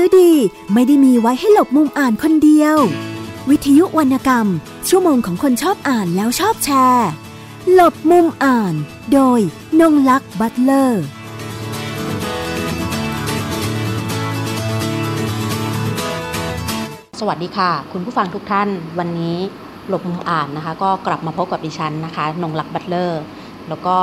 หนังสือดีไม่ได้มีไว้ให้หลบมุมอ่านคนเดียว วิทยุวรรณกรรม ชั่วโมงของคนชอบอ่านแล้วชอบแชร์ หลบมุมอ่าน โดยนงลักษ์บัตเลอร์สวัสดีค่ะ คุณผู้ฟังทุกท่าน วันนี้หลบมุมอ่านนะคะ ก็กลับมาพบกับดิฉันนะคะนงลักษ์บัตเลอร์ แล้วก็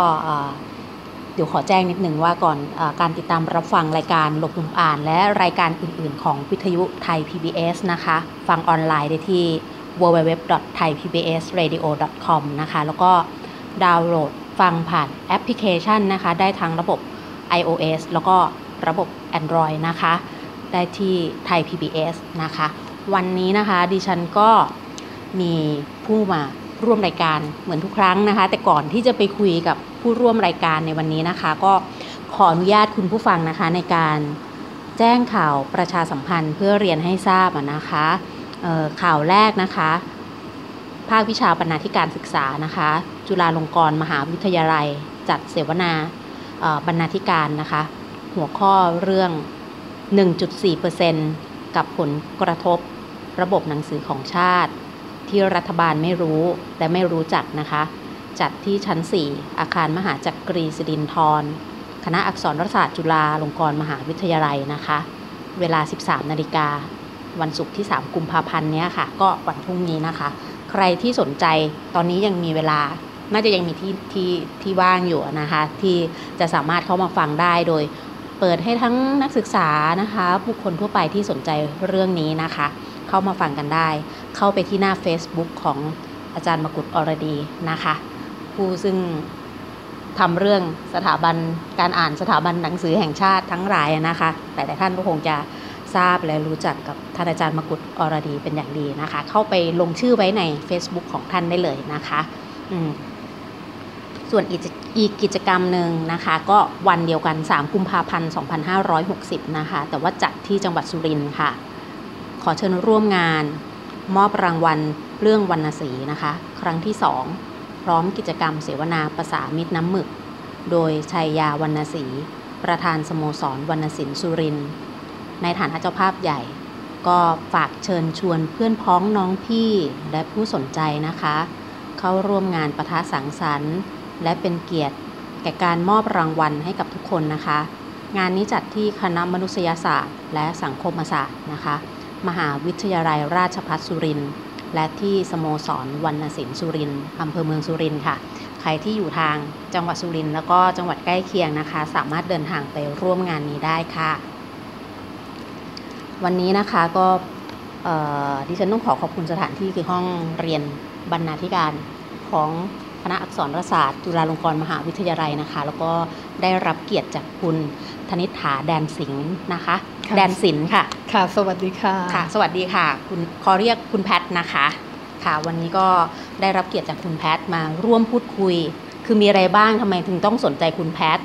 เดี๋ยวขอแจ้งนิดหนึ่งว่าก่อนออการติดตามรับฟังรายการหลบมุมอ่าน และรายการอื่น ๆ ของวิทยุไทย PBS นะคะ ฟังออนไลน์ได้ที่ www.thaipbsradio.com นะคะแล้วก็ดาวน์โหลดฟังผ่านแอปพลิเคชันนะคะ ได้ทั้งระบบ iOS แล้วก็ระบบ Android นะคะ ได้ที่ไทย PBS นะคะ วันนี้นะคะดิฉันก็มีผู้มา ร่วมรายการเหมือนทุกครั้งนะคะ แต่ก่อนที่จะไปคุยกับผู้ร่วมรายการในวันนี้นะคะ ก็ขออนุญาตคุณผู้ฟังนะคะในการแจ้งข่าวประชาสัมพันธ์เพื่อเรียนให้ทราบนะคะข่าวแรกนะคะ ภาควิชาบรรณาธิการศึกษานะคะ จุฬาลงกรณ์มหาวิทยาลัย จัดเสวนาบรรณาธิการนะคะ หัวข้อเรื่อง 1.4%กับผลกระทบระบบหนังสือของชาติ ที่รัฐบาลไม่รู้และไม่รู้จักนะคะ จัดที่ชั้น 4 อาคารมหาจักรีสิรินทรคณะอักษรศาสตร์จุฬาลงกรณ์มหาวิทยาลัยนะคะ เวลา 13 นาฬิกา วันศุกร์ที่ 3 กุมภาพันธ์เนี้ยค่ะ ก็วันพรุ่งนี้นะคะ ใครที่สนใจตอนนี้ยังมีเวลา น่าจะยังมีที่ที่ที่ว่างอยู่นะคะ ที่จะสามารถเข้ามาฟังได้โดยเปิดให้ทั้งนักศึกษานะคะ ผู้คนทั่วไปที่สนใจเรื่องนี้นะคะ เข้ามาฟังกันได้ เข้าไปที่หน้า Facebook ของอาจารย์มกุฎอรดีนะคะ ผู้ซึ่งทำเรื่องสถาบันการอ่านสถาบันหนังสือแห่งชาติทั้งหลายนะคะ แต่แต่ท่านก็คงจะทราบและรู้จักกับท่านอาจารย์มกุฎอรดีเป็นอย่างดีนะคะ เข้าไปลงชื่อไว้ใน Facebook ของท่านได้เลยนะคะอืมส่วนอีกอีกกิจกรรมหนึ่งนะคะ ก็วันเดียวกัน 3 กุมภาพันธ์ 2560 นะคะ แต่ว่าจัดที่จังหวัดสุรินทร์ค่ะ ขอเชิญร่วมงาน มอบรางวัลเรื่องวรรณสีนะคะ ครั้งที่ 2 พร้อมกิจกรรมเสวนาภาษามิตรน้ำหมึก โดยชัยยาวรรณสีประธานสโมสรวรรณศิลป์สุรินทร์ในฐานะเจ้าภาพใหญ่ ก็ฝากเชิญชวนเพื่อนพ้องน้องพี่และผู้สนใจนะคะ เข้าร่วมงานประทะสังสรรค์ และเป็นเกียรติแก่การมอบรางวัลให้กับทุกคนนะคะ งานนี้จัดที่คณะมนุษยศาสตร์ และสังคมศาสตร์นะคะ มหาวิทยาลัยราชภัฏสุรินทร์และที่สโมสรวรรณศิลป์สุรินทร์อำเภอเมืองสุรินทร์ค่ะ ใครที่อยู่ทางจังหวัดสุรินทร์แล้วก็จังหวัดใกล้เคียงนะคะ สามารถเดินทางไปร่วมงานนี้ได้ค่ะ วันนี้นะคะก็ดิฉันต้องขอขอบคุณสถานที่คือห้องเรียนบรรณาธิการของคณะอักษรศาสตร์ จุฬาลงกรณ์มหาวิทยาลัยนะคะ แล้วก็ได้รับเกียรติจากคุณ ธนิษฐาแดนสิงห์นะคะค่ะแดนสินค่ะ ค่ะ สวัสดีค่ะ ค่ะ สวัสดีค่ะ คุณขอเรียกคุณแพทนะคะ ค่ะ วันนี้ก็ได้รับเกียรติจากคุณแพทมาร่วมพูดคุย คือมีอะไรบ้างทำไมถึงต้องสนใจคุณแพท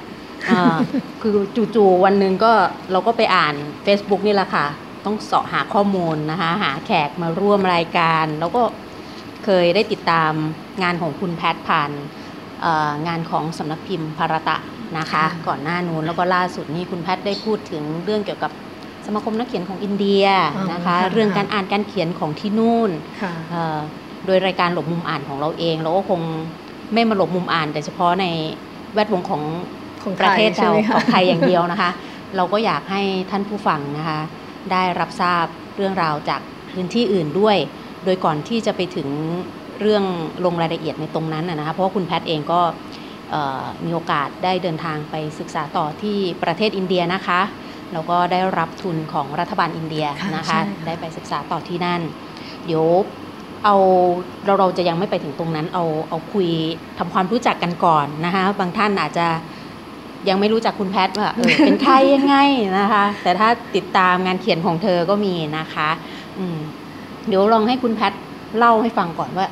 อ่าคือจู่ๆวันหนึ่งก็เราก็ไปอ่าน Facebook นี่แหละค่ะ ต้องเสาะหาข้อมูลนะคะ หาแขกมาร่วมรายการ แล้วก็เคยได้ติดตามงานของคุณแพทผ่านเอ่องานของสำนักพิมพ์ภารตะ นะคะค่ะก่อนหน้านู้นแล้วก็ล่าสุดนี่คุณแพทได้พูดถึงเรื่องเกี่ยวกับสมาคมนักเขียนของอินเดียนะคะ เรื่องการอ่านการเขียนของที่นู่นค่ะเอ่อโดยรายการหลบมุมอ่านของเราเองเราก็คงไม่มาหลบมุมอ่าน แต่เฉพาะในแวดวงของของประเทศไทยใช่เราไหมขคะองไทยอย่างเดียวนะคะ เราก็อยากให้ท่านผู้ฟังนะคะ ได้รับทราบเรื่องราวจากพื้นที่อื่นด้วย โดยก่อนที่จะไปถึงเรื่องลงรายละเอียดในตรงนั้นนะนะคะเพราะว่าคุณแพทย์เองก็เอ่อ มีโอกาสได้เดินทางไปศึกษาต่อที่ประเทศอินเดียนะคะ แล้วก็ได้รับทุนของรัฐบาลอินเดียค่ะนะคะใช่ได้ไปศึกษาต่อที่นั่น เดี๋ยวเอาเราเราจะยังไม่ไปถึงตรงนั้น เอาเอาคุยทำความรู้จักกันก่อนนะคะ บางท่านอาจจะยังไม่รู้จักคุณแพทย์ว่าเออเป็นใครยังไงนะคะ แต่ถ้าติดตามงานเขียนของเธอก็มีนะคะ อืมเดี๋ยวลองให้คุณแพทย์เล่าให้ฟังก่อนว่า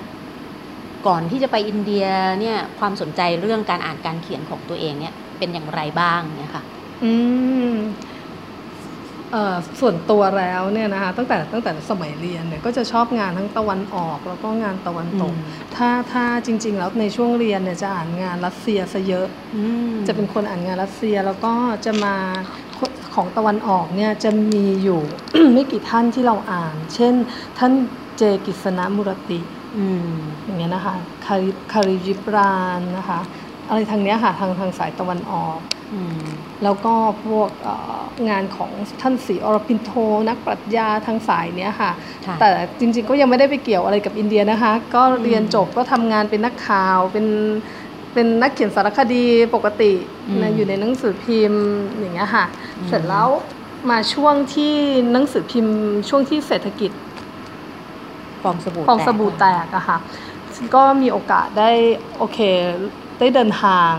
ก่อนที่จะไปอินเดียเนี่ยความสนใจเรื่องการอ่านการเขียนของตัวเองเนี่ยเป็นอย่างไรบ้างเนี่ยค่ะ อืมเอ่อส่วนตัวแล้วเนี่ยนะคะตั้งแต่ตั้งแต่สมัยเรียนเนี่ยก็จะชอบงานทั้งตะวันออกแล้วก็งานตะวันตกอืมถ้าถ้าจริง ๆ แล้วในช่วงเรียนเนี่ยจะอ่านงานรัสเซียซะเยอะอืมจะเป็นคนอ่านงานรัสเซียแล้วก็จะมาของตะวันออกเนี่ยจะมีอยู่ไม่กี่ท่านที่เราอ่าน เช่น ท่านเจกิษณมุรติ อืมอย่างเงี้ยนะคะคาริคาริจิปรานนะคะ อะไรทางเนี้ยค่ะทางทางสายตะวันออกอืมแล้วก็พวกเอ่องานของท่านศรีอรพินโท นักปรัชญาทางสายเนี้ยค่ะค่ะ แต่จริง ๆ ก็ยังไม่ได้ไปเกี่ยวอะไรกับอินเดียนะคะ ก็เรียนจบก็ทำงานเป็นนักข่าวเป็นเป็นนักเขียนสารคดีปกติอืมนะอยู่ในหนังสือพิมพ์อย่างเงี้ยค่ะอืมเสร็จแล้วมาช่วงที่หนังสือพิมพ์ช่วงที่เศรษฐกิจ ฟองสบู่ฟองสบู่แตกอะค่ะก็มีโอกาสได้โอเคได้เดินทาง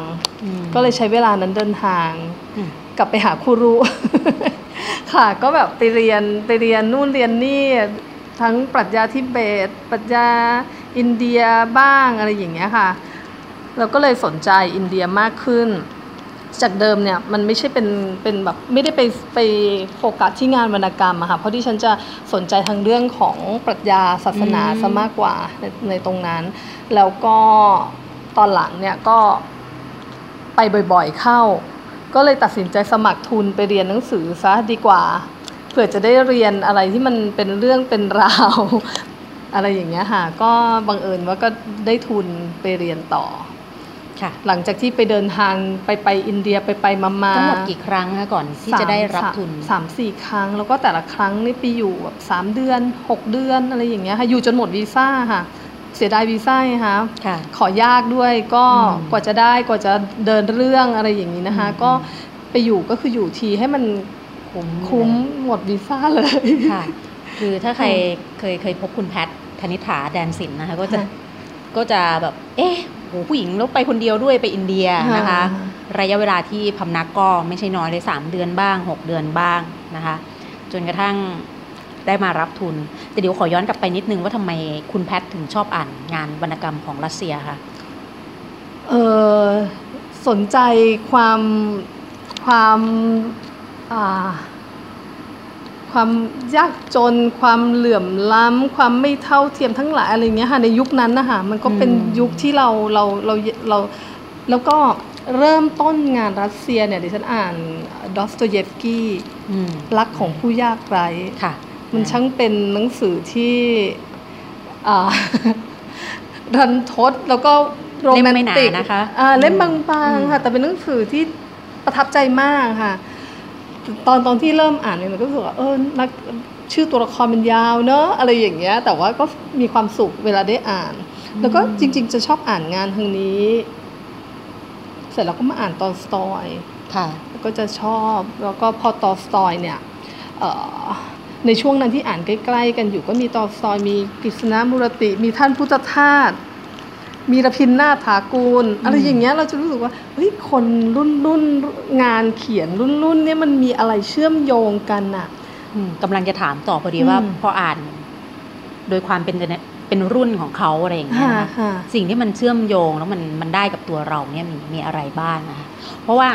อืมก็เลยใช้เวลานั้นเดินทางอืมกลับไปหาครูรู้ ค่ะก็แบบไปเรียนไปเรียนนู่นเรียนนี่ทั้งปรัชญาทิเบต ปรัชญาอินเดียบ้างอะไรอย่างเงี้ยค่ะ เราก็เลยสนใจอินเดียมากขึ้น จากเดิมเนี่ยมันไม่ใช่เป็นเป็นแบบไม่ได้ไปไปโฟกัสที่งานวรรณกรรมอะค่ะเพราะที่ฉันจะสนใจทางเรื่องของปรัชญาศาสนาอืมซะมากกว่าในในตรงนั้น แล้วก็ตอนหลังเนี่ยก็ไปบ่อยๆเข้า ก็เลยตัดสินใจสมัครทุนไปเรียนหนังสือซะดีกว่าเผื่อจะได้เรียนอะไรที่มันเป็นเรื่องเป็นราว อะไรอย่างเงี้ยค่ะก็บังเอิญว่าก็ได้ทุนไปเรียนต่อค่ะ หลังจากที่ไปเดินทางไปไปอินเดียไปไปมามาทั้งหมดกี่ครั้งคะก่อนที่จะได้รับทุนสามสามสี่ครั้ง แล้วก็แต่ละครั้งนี่ไปอยู่แบบสามเดือนหกเดือนอะไรอย่างเงี้ยค่ะอยู่จนหมดวีซ่าค่ะเสียดายวีซ่าไงคะค่ะขอยากด้วยก็อืมกว่าจะได้กว่าจะเดินเรื่องอะไรอย่างนี้นะคะอืมก็ไปอยู่ก็คืออยู่ทีให้มันคุ้มคุ้มหมดวีซ่าเลยค่ะคือถ้าใครเคยเคยพบคุณแพทธนิษฐาแดนสินนะคะก็จะค่ะก็จะแบบ เอ๊ะ โหผู้หญิงแล้วไปคนเดียวด้วยไปอินเดียนะคะค่ะระยะเวลาที่พำนักก็ไม่ใช่น้อยเลยสามเดือนบ้างหกเดือนบ้างนะคะ จนกระทั่งได้มารับทุน แต่เดี๋ยวขอย้อนกลับไปนิดนึงว่าทำไมคุณแพทถึงชอบอ่านงานวรรณกรรมของรัสเซียคะเออสนใจความความอ่า ความยากจน ความเหลื่อมล้ำความไม่เท่าเทียมทั้งหลายอะไรเงี้ยค่ะในยุคนั้นนะคะมันก็เป็นอืมยุคที่เราเราเราเราแล้วก็เริ่มต้นงานรัสเซียเนี่ยดิฉันอ่านดอสโตเยฟสกี้อืมรักของผู้ยากไร้ค่ะ มันช่างเป็นหนังสือที่อ่ารันทดแล้วก็โรแมนติกเล่มไม่หนานะคะอ่าเล่มอืมบางๆค่ะ แต่เป็นหนังสือที่ประทับใจมากค่ะ ตอนตอนที่เริ่มอ่านเนี่ยมันก็รู้สึกว่าเออนักชื่อตัวละครมันยาวเนอะอะไรอย่างเงี้ยแต่ว่าก็มีความสุขเวลาได้อ่าน แล้วก็จริง ๆ จะชอบอ่านงานทางนี้ เสร็จแล้วก็มาอ่านตอนสตอยค่ะก็จะชอบแล้วก็พอตอสตอยเนี่ยเอ่อในช่วงนั้นที่อ่านใกล้ ๆ กันอยู่ก็มีตอสตอยมีกฤษณมุรติ มีท่านพุทธทาส มีรพินนาถถากูล อะไรอย่างเงี้ยเราจะรู้สึกว่าเฮ้ยคนรุ่นรุ่นงานเขียนรุ่นรุ่นเนี่ยมันมีอะไรเชื่อมโยงกันอะอืมกำลังจะถามต่อพอดีอืมว่าพออ่าน โดยความเป็นเป็นรุ่นของเขาอะไรอย่างเงี้ยค่ะนะคะค่ะสิ่งที่มันเชื่อมโยงแล้วมันมันได้กับตัวเราเนี่ยมีมีอะไรบ้างนะคะเพราะว่า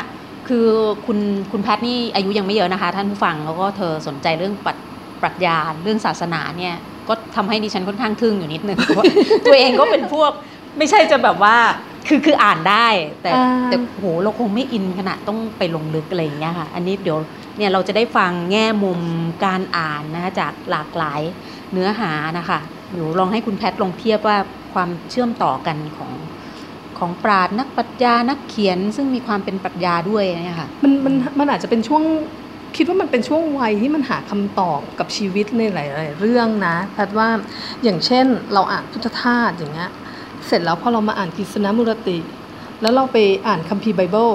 คือคุณคุณแพทย์นี่อายุยังไม่เยอะนะคะ ท่านผู้ฟังแล้วก็เธอสนใจเรื่องปรัชปรัชญาเรื่องศาสนาเนี่ย ก็ทำให้ดิฉันค่อนข้างทึ่งอยู่นิดนึงเพราะว่าตัวเองก็เป็นพวก ไม่ใช่จะแบบว่าคือคืออ่านได้ แต่อ่าแต่โหเราคงไม่อินขนาดต้องไปลงลึกอะไรอย่างเงี้ยค่ะ อันนี้เดี๋ยวเนี่ยเราจะได้ฟังแง่มุมการอ่านนะคะจากหลากหลายเนื้อหานะคะเดี๋ยวลองให้คุณแพทย์ลองเทียบว่าความเชื่อมต่อกันของของปราดนักปรัชญานักเขียน ซึ่งมีความเป็นปรัชญาด้วยเนี่ยค่ะมันมันมันอาจจะเป็นช่วงคิดว่ามันเป็นช่วงวัยที่มันหาคำตอบกับชีวิตในหลาย ๆ เรื่องนะแพทย์ว่าอย่างเช่นเราอ่านพุทธทาสอย่างเงี้ย เสร็จแล้วพอเรามาอ่านกฤษณมุรติ แล้วเราไปอ่านคัมภีร์ไบเบิล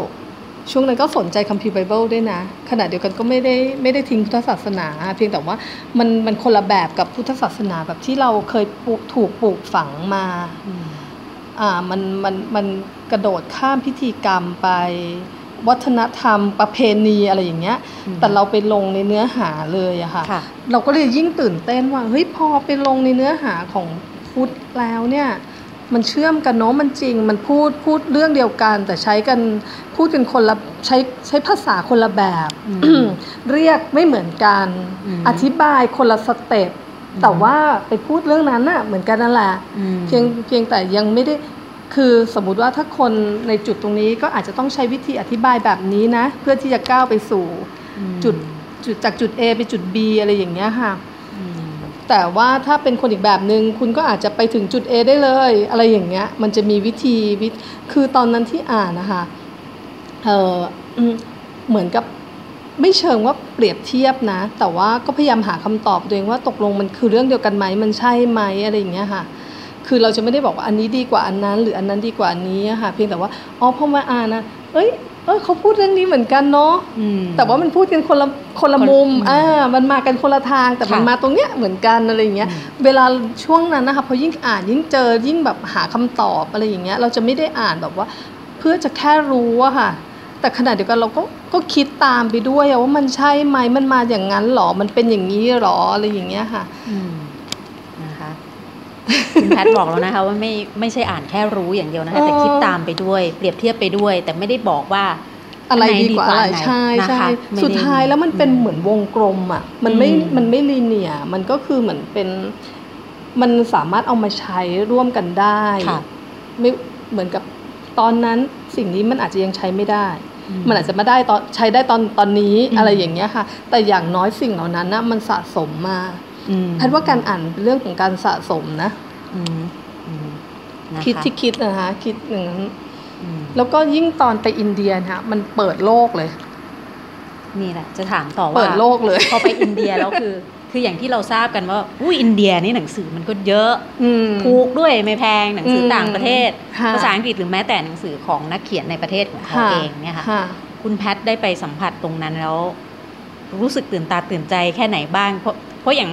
ช่วงนั้นก็สนใจคัมภีร์ไบเบิลด้วยนะ ขณะเดียวกันก็ไม่ได้ไม่ได้ทิ้งพุทธศาสนา เพียงแต่ว่ามันมันคนละแบบกับพุทธศาสนาแบบที่เราเคยปลูกถูกปลูกฝังมาอ่ามันมันมันกระโดดข้ามพิธีกรรมไปวัฒนธรรมประเพณีอะไรอย่างเงี้ยอืมแต่เราไปลงในเนื้อหาเลยอะค่ะค่ะ เราก็เลยยิ่งตื่นเต้นว่าเฮ้ยพอไปลงในเนื้อหาของพุทธแล้วเนี่ย มันเชื่อมกันเนาะมันจริง มันพูดพูดเรื่องเดียวกัน แต่ใช้กันพูดกันคนละใช้ใช้ภาษาคนละแบบอืมเรียกไม่เหมือนกันอืมอธิบายคนละสเต็ปอืมแต่ว่าไปพูดเรื่องนั้นน่ะเหมือนกันนั่นแหละอืมเพียงเพียงแต่ยังไม่ได้คือสมมุติว่าถ้าคนในจุดตรงนี้ก็อาจจะต้องใช้วิธีอธิบายแบบนี้นะ เพื่อที่จะก้าวไปสู่อืมจุดจุดจากจุด A ไปจุด B อะไรอย่างเงี้ยค่ะอืม แต่ว่าถ้าเป็นคนอีกแบบหนึง่งคุณก็อาจจะไปถึงจุด A ได้เลย อะไรอย่างเงี้ย มันจะมีวิธีวิธคือตอนนั้นที่อ่านนะคะเออเหมือนกับไม่เชิงว่าเปรียบเทียบนะ แต่ว่าก็พยายามหาคำตอบตัวเองว่าตกลงมันคือเรื่องเดียวกันไหมมันใช่ไหมอะไรอย่างเงี้ยค่ะ คือเราจะไม่ได้บอกว่าอันนี้ดีกว่าอันนั้น หรืออันนั้นดีกว่าอันนี้ค่ะ เพียงแต่ว่าอ๋อพอมาอ่านนะเอ้ย เอยเขาพูดเรื่องนี้เหมือนกันเนาะอืมแต่ว่ามันพูดกันคนละคนละคนมุมอืมอ่ามันมากันคนละทางแต่มันค่ะมาตรงเนี้ยเหมือนกันอะไรอย่างเงี้ยอืมเวลาช่วงนั้นนะคะพอยิ่งอ่านยิ่งเจอยิ่งแบบหาคำตอบอะไรอย่างเงี้ยเราจะไม่ได้อ่านแบบว่า เพื่อจะแค่รู้อะค่ะ แต่ขณะเดียวกันเราก็ก็คิดตามไปด้วยอะว่ามันใช่ไหมมันมาอย่างนั้นหรอมันเป็นอย่างนี้หรออะไรอย่างเงี้ยค่ะอืมนะคะ คุณแพทย์บอกแล้วนะคะว่าไม่ไม่ใช่อ่านแค่รู้อย่างเดียวนะคะแต่เออคิดตามไปด้วย เปรียบเทียบไปด้วย แต่ไม่ได้บอกว่าอะไรนหนดีกว่าอะไรนหนใช่นะคะใช่ไม่ไสุดท้ายแล้วมันเป็นเหมือนวงกลมอะมันไม่อืมมันไม่ลีเนียร์มันก็คือเหมือนเป็นมันสามารถเอามาใช้ร่วมกันได้ค่ะไม่เหมือนกับตอนนั้นสิ่งนี้มันอาจจะยังใช้ไม่ได้อืมมันอาจจะมาได้ตอนใช้ได้ตอนตอนนี้อืมอะไรอย่างเงี้ยค่ะ แต่อย่างน้อยสิ่งเหล่านั้นนะมันสะสมมาอืม แพทย์ว่าการอ่านเป็นเรื่องของการสะสมนะอืมอืมนะะคิดที่คิดนะคะคิดอย่างนั้นอืมแล้วก็ยิ่งตอนไปอินเดียนะคะมันเปิดโลกเลย นี่แหละ จะถามต่อว่าเปิดโลกเลยพอไปอินเดียแล้วคือ คืออย่างที่เราทราบกันว่าอุ้ยอินเดียนี่หนังสือมันก็เยอะอืมถูกด้วยไม่แพงหนังสืออมต่างประเทศค่ะภาษาอังกฤษหรือแม้แต่หนังสือของนักเขียนในประเทศของเขาค่ะเองเนี่ยค่ะค่ะคุณแพทย์ได้ไปสัมผัสตรงนั้นแล้ว รู้สึกตื่นตาตื่นใจแค่ไหนบ้างเพราะ เพราะอย่าง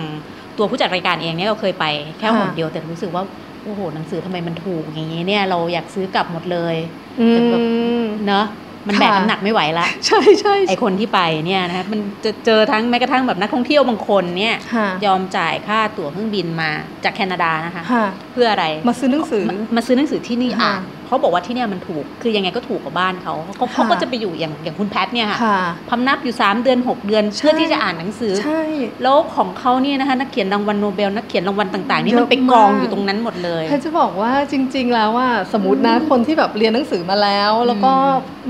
ตัวผู้จัดรายการเองเนี่ยเราเคยไปแค่ค่ะหนเดียวแต่รู้สึกว่าโอ้โหหนังสือทำไมมันถูกอย่างนี้เนี่ยเราอยากซื้อกลับหมดเลยอืแต่แบบมเนอะมันแบกค่ะน้ำหนักไม่ไหวละใช่ใช่ไอคนที่ไปเนี่ยนะคะมันจะเจอทั้งแม้กระทั่งแบบนักท่องเที่ยวบางคนเนี่ยค่ะยอมจ่ายค่าตั๋วเครื่องบินมาจากแคนาดานะคะค่ะเพื่ออะไรมาซื้อหนังสือมามาซื้อหนังสือที่นี่ค่ะอ่าน เขาบอกว่าที่เนี่ยมันถูกคือยังไงก็ถูกกว่าบ้านเขาเขาเขาค่ะก็จะไปอยู่อย่างอย่างคุณแพทเนี่ยค่ะค่ะพำนับอยู่ 3 เดือน 6 เดือนเพื่อที่จะอ่านหนังสือใช่แล้วของเขาเนี่ยนะคะนักเขียนรางวัลโนเบลนักเขียนรางวัลต่างๆนี่เยอะมันไปกองมากอยู่ตรงนั้นหมดเลยแพทย์จะบอกว่าจริง ๆ แล้วว่าสมมตินะคนที่แบบเรียนหนังสือมาแล้ว แล้วก็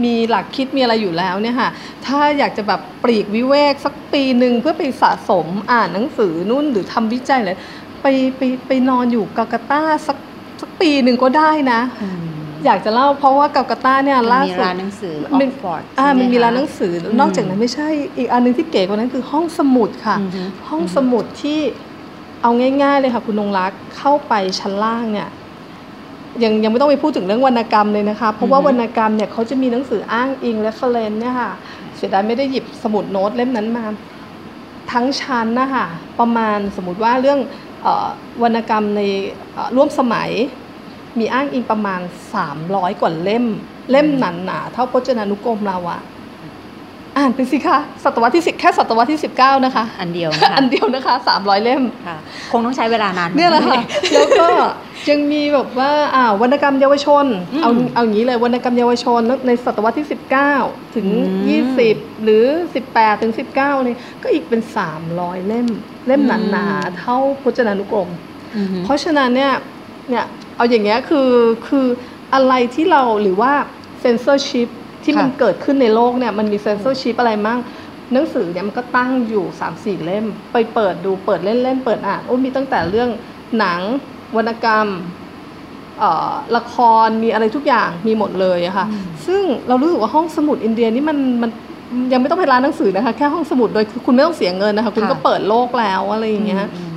มีหลักคิดมีอะไรอยู่แล้วเนี่ยค่ะถ้าอยากจะแบบปลีกวิเวกสักปีหนึ่งเพื่อไปสะสมอ่านหนังสือนู่นหรือทำวิจัยเลยไปไปไปนอนอยู่กาลาร์ตาสักสักปีหนึ่งก็ได้นะ อืมอยากจะเล่าเพราะว่ากาลาร์ตาเนี่ยมันล่ามีสุดร้านหนังสืออมัอนกฟอร์ดอ่ามันมีร้านหนังสือมนอกจากนั้นไม่ใช่อีกอันหนึงที่เก๋กว่านั้นคือห้องสมุดค่ะ ห้องสมุดที่เอาง่าย ๆ เลยค่ะคุณนงรักเข้าไปชั้นล่างเนี่ยยังยังไม่ต้องไปพูดถึงเรื่องวรรณกรรมเลยนะคะ เพราะว่าอือฮึวรรณกรรมเนี่ยเขาจะมีหนังสืออ้างอิงและเฟรนเนี่ยค่ะเสียดายไม่ได้หยิบสมุดโน้ตเล่มนั้นมา ทั้งชั้นนะคะประมาณสมมติว่าเรื่องเออวรรณกรรมในเอ่อร่วมสมัย มีอ้างอิงประมาณ 300 กว่าเล่ม เล่มหนาหนาๆเท่าพจนานุกรมเราอะอ่านไปสิคะศตวรรษที่สิบแค่ศตวรรษที่ 19 นะคะ อันเดียวนะคะอันเดียวนะคะ 300 เล่มค่ะคงต้องใช้เวลานานเนี่ยแหละค่ะแล้วก็ยังมีแบบว่าอ่าวรรณกรรมเยาวชนอืมเอาเอาอย่างนี้เลยวรรณกรรมเยาวชนในศตวรรษที่ 19 ถึงอืม20 หรือ 18 ถึง 19เนี่ยก็อีกเป็น 300 เล่ม เล่มอืมหนาๆเท่าพจนานุกรมอือฮึเพราะฉะนั้นเนี่ย เนี่ยเอาอย่างเงี้ยคือคืออะไรที่เราหรือว่าเซนเซอร์ชิพที่มันค่ะเกิดขึ้นในโลกเนี่ยมันมีเซนเซอร์ชิพอะไรมั่งหนังสือเนี่ยมันก็ตั้งอยู่3 4เล่ม ไปเปิดดูเปิดเล่นๆเปิดอ่านโอ้มีตั้งแต่เรื่องหนังวรรณกรรมเอ่อละครมีอะไรทุกอย่างมีหมดเลยอะค่ะอืมซึ่งเรารู้สึกว่าห้องสมุดอินเดียนี่มันมันยังไม่ต้องไปร้านหนังสือนะคะ แค่ห้องสมุดโดยคือคุณไม่ต้องเสียเงินนะคะ คุณก็เปิดโลกแล้วอะไรอย่างเงี้ยอืม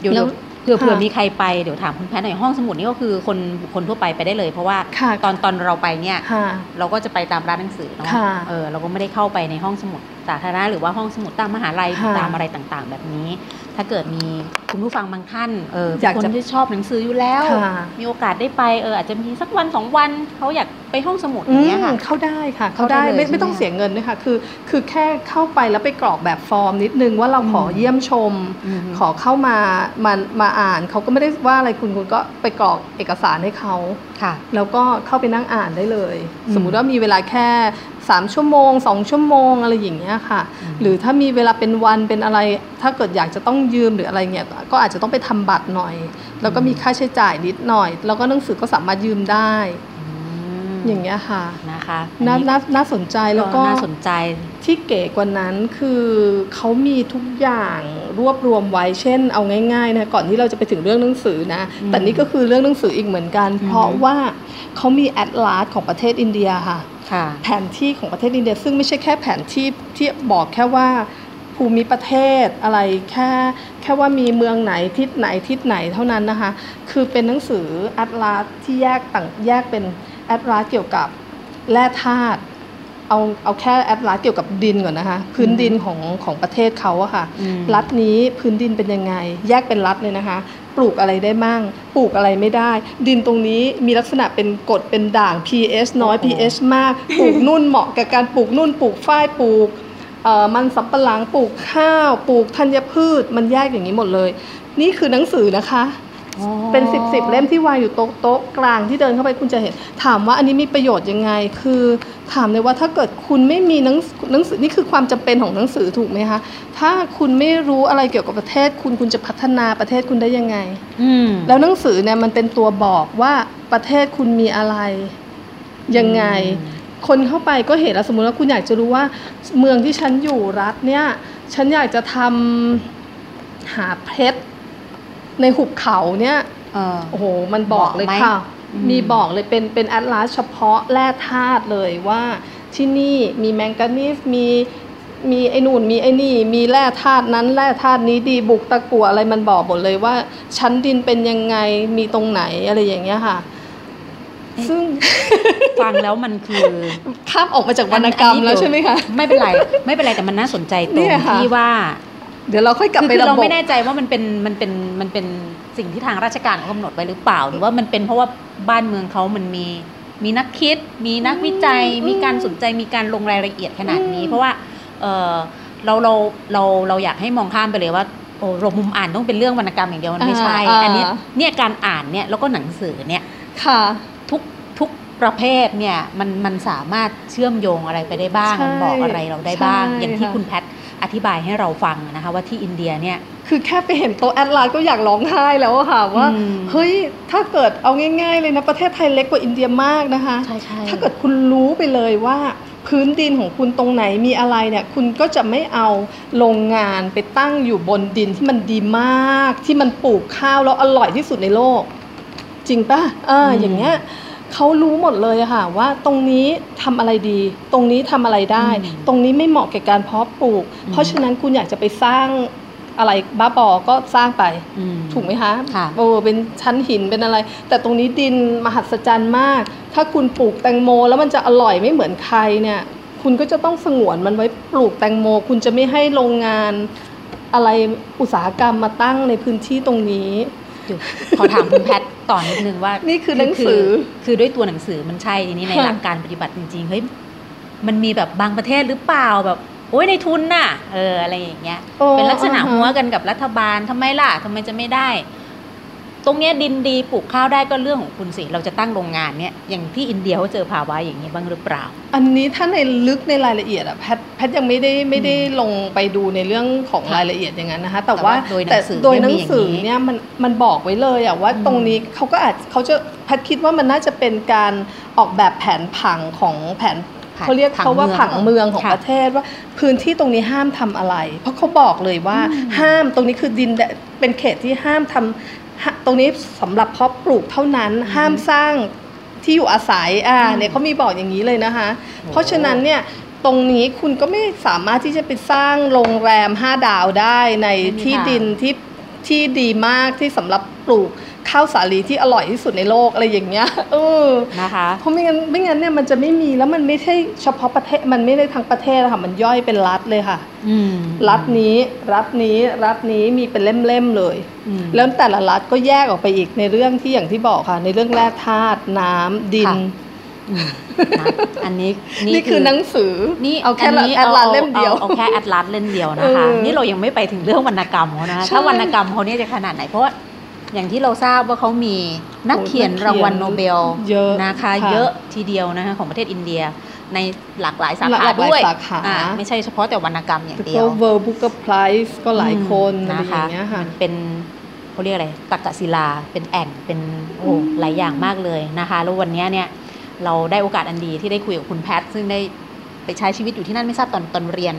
เดี๋ยวแล้เดี๋ยววเผื่อเผื่อค่ะมีใครไปเดี๋ยวถามคุณแพทย์หน่อยห้องสมุดนี่ก็คือคนบุคคลทั่วไปไปได้เลยเพราะว่าค่ะตอนตอนเราไปเนี่ยค่ะเราก็จะไปตามร้านหนังสือเนาะค่ะเออเราก็ไม่ได้เข้าไปในห้องสมุดสาธารณะหรือว่าห้องสมุดตามมหาลัยค่ะตามอะไรต่างๆ แบบนี้ ถ้าเกิดมีคุณผู้ฟังบางท่านเอออยากเป็นจะคนที่ชอบหนังสืออยู่แล้วค่ะมีโอกาสได้ไปเอออาจจะมีสักวันสองวันเขาอยาก ไปห้องสมุดออืย่างมเงี้ยค่ะเข้าได้ค่ะ เข้าได้เข้าได้เลยไม่ใช่ไหมไม่ต้องเสียเงินด้วยค่ะคือคือแค่เข้าไปแล้วไปกรอกแบบฟอร์มนิดนึงว่าเราขอเยี่ยมชมอืมขอเข้ามามามาอ่านเขาก็ไม่ได้ว่าอะไรคุณคุณก็ไปกรอกเอกสารให้เขาค่ะ แล้วก็เข้าไปนั่งอ่านได้เลยอืมสมมุติว่ามีเวลาแค่3ชั่วโมง2ชั่วโมงอะไรอย่างเงี้ยค่ะอืมหรือถ้ามีเวลาเป็นวันเป็นอะไร ถ้าเกิดอยากจะต้องยืมหรืออะไรเงี้ยก็อาจจะต้องไปทำบัตรหน่อย แล้วก็มีค่าใช้จ่ายนิดหน่อย แล้วก็หนังสือก็สามารถยืมได้ อืมมอย่างเงี้ยค่ะนะคะน่าอันนี้น่าน่าสนใจแล้วก็น่าสนใจที่เก๋กว่านั้นคือเขามีทุกอย่างรวบรวมไว้เช่น เอาง่ายๆนะก่อนที่เราจะไปถึงเรื่องหนังสือนะอืมแต่นี่ก็คือเรื่องหนังสืออีกเหมือนกันอืมเพราะว่าเขามีแอดลาสของประเทศอินเดียค่ะค่ะแผนที่ของประเทศอินเดีย ซึ่งไม่ใช่แค่แผนที่ที่บอกแค่ว่าภูมิประเทศอะไรแค่แค่ว่ามีเมืองไหนทิศไหนทิศไหนเท่านั้นนะคะ คือเป็นหนังสือแอดลาสที่แยกต่างแยกเป็น แอดลาสเกี่ยวกับแร่ธาตุเอาเอาแค่แอดลาสเกี่ยวกับดินก่อนนะคะ พื้นดินของของประเทศเขาอะค่ะอืมรัฐนี้พื้นดินเป็นยังไง แยกเป็นรัฐเลยนะคะ ปลูกอะไรได้มั่งปลูกอะไรไม่ได้ ดินตรงนี้มีลักษณะเป็นกรดเป็นด่าง pH น้อยโอ้โห pH มาก ปลูกนุ่นเหมาะกับการปลูกนุ่น ปลูกฝ้ายปลูกเอ่อมันสำปะหลังปลูกข้าว ปลูกธัญพืช มันแยกอย่างนี้หมดเลย นี่คือหนังสือนะคะอ๋อ เป็นสิบสิบเล่มที่วางอยู่โต๊ะโต๊ะกลางที่เดินเข้าไปคุณจะเห็น ถามว่าอันนี้มีประโยชน์ยังไง คือถามเลยว่าถ้าเกิดคุณไม่มีหนังหนังสือนี่คือความจำเป็นของหนังสือถูกไหมคะถ้าคุณไม่รู้อะไรเกี่ยวกับประเทศ คุณคุณจะพัฒนาประเทศคุณได้ยังไงอืมแล้วหนังสือเนี่ยมันเป็นตัวบอกว่าประเทศคุณมีอะไรยังไง คนเข้าไปก็เห็นแล้วสมมุติว่าคุณอยากจะรู้ว่า เมืองที่ฉันอยู่รัฐเนี่ย ฉันอยากจะทำหาเพชร ในหุบเขาเนี่ยเออโอ้โหมันบอกเลยบอกไหมค่ะอืมมีบอกเลยเป็นเป็นแอดลาสเฉพาะแร่ธาตุเลยว่าที่นี่มีแมงกานีสมีมีไอ้นู่นมีไอ้นี่ มีแร่ธาตุนั้นแร่ธาตุนี้ดีบุกตะกั่วอะไรมันบอกหมดเลยว่า ชั้นดินเป็นยังไงมีตรงไหนอะไรอย่างเงี้ยค่ะ ซึ่งฟังแล้วมันคือข้ามออกมาจากวรรณกรรมแล้วใช่ไหมคะ ไม่เป็นไร ไม่เป็นไรแต่มันน่าสนใจตรเนี่งยค่ะที่ว่า เดี๋ยวเราค่อยกลับคือไปคือระเราบบไม่แน่ใจว่ามันเป็นมันเป็นมันเป็นสิ่งที่ทางราชการเขากำหนดไว้หรือเปล่า หรือว่ามันเป็นเพราะว่าบ้านเมืองเขามันมีมีนักคิด มีนักวิจัยอืมมีการสนใจมีการลงรายละเอียดขนาดนี้อืมเพราะว่าเออเราเราเราเราอยากให้มองข้ามไปเลยว่าโอ้รมุมอ่านต้องเป็นเรื่องวรรณกรรมอย่างเดียวมันไม่ใช่อ่าอันเนี้ยอ่าเนี่ยการอ่านเนี่ยแล้วก็หนังสือเนี่ยค่ะทุกทุก ประเภทเนี่ยมันมันสามารถเชื่อมโยงอะไรไปได้บ้างใช่มันบอกอะไรเราได้บ้างใช่อย่างที่ค่ะคุณแพทอธิบายให้เราฟังนะคะว่าที่อินเดียเนี่ยคือแค่ไปเห็นโต๊ะแอดลาสก็อยากร้องไห้แล้วอะค่ะว่าอืมเฮ้ยถ้าเกิดเอาง่าย ๆ เลยนะประเทศไทยเล็กกว่าอินเดียมากนะคะใช่ใช่ถ้าเกิดคุณรู้ไปเลยว่าพื้นดินของคุณตรงไหนมีอะไรเนี่ยคุณก็จะไม่เอาโรงงานไปตั้งอยู่บนดินที่มันดีมาก ที่มันปลูกข้าวแล้วอร่อยที่สุดในโลก จริงปะอ่าอย่างเงี้ย เขารู้หมดเลยอะค่ะว่าตรงนี้ทำอะไรดี ตรงนี้ทำอะไรได้อืมตรงนี้ไม่เหมาะแก่การเพาะปลูกอืมเพราะฉะนั้นคุณอยากจะไปสร้างอะไรบ้าบอก็สร้างไปอืมถูกไหมคะค่ะโอ้เป็นชั้นหินเป็นอะไร แต่ตรงนี้ดินมหัศจรรย์มาก ถ้าคุณปลูกแตงโม แล้วมันจะอร่อยไม่เหมือนใครเนี่ย คุณก็จะต้องสงวนมันไว้ปลูกแตงโม คุณจะไม่ให้โรงงานอะไรอุตสาหกรรมมาตั้งในพื้นที่ตรงนี้ เดี๋ยวขอถามคุณแพทต่อนิดนึงว่านี่นี่คือหนังสือ คือด้วยตัวหนังสือมันใช่ทีนี้ในค่ะหลักการปฏิบัติจริงๆ เฮ้ย มันมีแบบบางประเทศหรือเปล่าแบบโอ้ยในทุนน่ะ เอออะไรอย่างเงี้ยโอ้เป็นลักษณะอ่าฮะหัวกันกับรัฐบาลทำไมล่ะทำไมจะไม่ได้ ตรงเนี้ยดินดีปลูกข้าวได้ก็เรื่องของคุณสิ เราจะตั้งโรงงานเนี่ยอย่างที่อินเดียเขาเจอภาวะอย่างนี้บ้างหรือเปล่า อันนี้ถ้าในลึกในรายละเอียดอะแพทแพทยังไม่ได้ไม่ได้ลงไปดูในเรื่องของค่ะรายละเอียดอย่างนั้นนะคะ แต่ว่าแต่ว่าโดยหนัแต่งสือโดยหนังสือเนี่ยมีอย่างนี้เนี่ยมันมันบอกไว้เลยอะว่าอืมตรงนี้เขาก็อาจเขาจะแพทคิดว่ามันน่าจะเป็นการออกแบบแผนผังของแผนผังเขาเรียกเขาว่าผัผังงเมืเมือองงของค่ะประเทศว่าพื้นที่ตรงนี้ห้ามทำอะไร เพราะเขาบอกเลยว่าอืมห้ามตรงนี้คือดินแดนเป็นเขตที่ห้ามทำห้า ตรงนี้สำหรับเพาะปลูกเท่านั้นห้ามสร้างที่อยู่อาศัยอ่าเนี่ยเขามีบอกอย่างนี้เลยนะคะ เพราะฉะนั้นเนี่ยตรงนี้คุณก็ไม่สามารถที่จะไปสร้างโรงแรม 5 ดาวได้ในไม่มีที่ทางดินที่ที่ดีมากที่สำหรับปลูก ข้าวสาลีที่อร่อยที่สุดในโลกอะไรอย่างเงี้ยเออนะคะเพราะไม่งั้นไม่งั้นเนี่ยมันจะไม่มีแล้วมันไม่ใช่เฉพาะประเทศมันไม่ได้ทั้งประเทศอะค่ะมันย่อยเป็นรัฐเลยค่ะอืมรัฐนี้รัฐนี้รัฐนี้มีเป็นเล่มๆเลยอืมแล้วแต่ละรัฐก็แยกออกไปอีกในเรื่องที่อย่างที่บอกค่ะ ในเรื่องแร่ธาตุน้ำดินค่ะอืมนะอันนี้นี่คือหนังสือนี่เอาแค่นี้ atlas เล่มเดียวอาเอาแค่ atlas เล่มเดียวนะคะเออนี่เรายังไม่ไปถึงเรื่องวรรณกรรมเขานะใช่ถ้าวรรณกรรมเขาเนี่ยจะขนาดไหนเพราะว่า อย่างที่เราทราบว่าเขามีนักโอ้เขียนนักเขียนรางวัลโนเบลเยอะนะคะค่ะเยอะทีเดียวนะคะของประเทศอินเดียในหลากหลายสาขาด้วยหลากหลายสาขาอ่าไม่ใช่เฉพาะแต่วรรณกรรมอย่างแล้วเดี๋ยวก็ Booker Prize ก็หลายคนอะไรอย่างเงี้ยค่ะมันเป็นเขาเรียกอะไรตักศิลาเป็นแอ่งเป็นโอ้อืมหลายอย่างมากเลยนะคะแล้ววันเนี้ยเนี่ยเราได้โอกาสอันดีที่ได้คุยกับคุณแพทซึ่งได้ไปใช้ชีวิตอยู่ที่นั่นไม่ทราบตอนตอนเรียน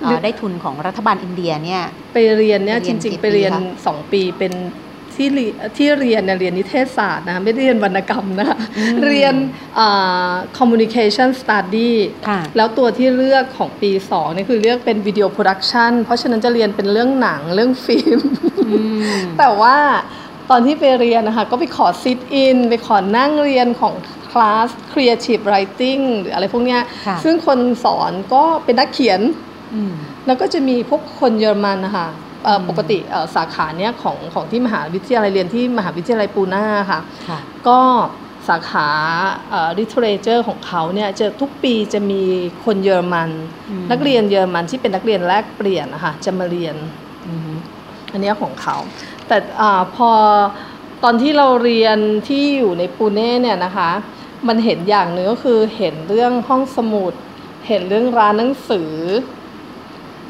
เอ่อได้ทุนของรัฐบาลอินเดียเนี่ยไปเรียนเนี่ยไปเรีจยนจริงๆไปเรียนกี่ปีคะสองปีเป็น ที่เรียที่เรียนเนี่ยเรียนนิเทศศาสตร์นะไม่ได้เรียนวรรณกรรมนะคะเรียนอ่า communication study ค่ะแล้วตัวที่เลือกของปี2นี่คือเลือกเป็น video production เพราะฉะนั้นจะเรียนเป็นเรื่องหนังเรื่องฟิล์มอืมแต่ว่าตอนที่ไปเรียนนะคะก็ไปขอ sit in ไปขอนั่งเรียนของคลาส Creative Writing หรืออะไรพวกเนี้ยค่ะซึ่งคนสอนก็เป็นนักเขียนอืมแล้วก็จะมีพวกคนเยอรมันนะคะเอ่ออม ปกติเอ่อสาขาเนี้ยของของที่มหาวิทยาลัยเรียนที่มหาวิทยาลัยปูน่าค่ะค่ะก็สาขาเอ่อ literature ของเขาเนี่ยจะทุกปีจะมีคนเยอรมันอืมนักเรียนเยอรมันที่เป็นนักเรียนแลกเปลี่ยนนะคะจะมาเรียนอืมอันเนี้ยของเขา แต่อาพอตอนที่เราเรียนที่อยู่ในปูเน่เนี่ยนะคะ มันเห็นอย่างหนึ่งก็คือเห็นเรื่องห้องสมุด เห็นเรื่องร้านหนังสือ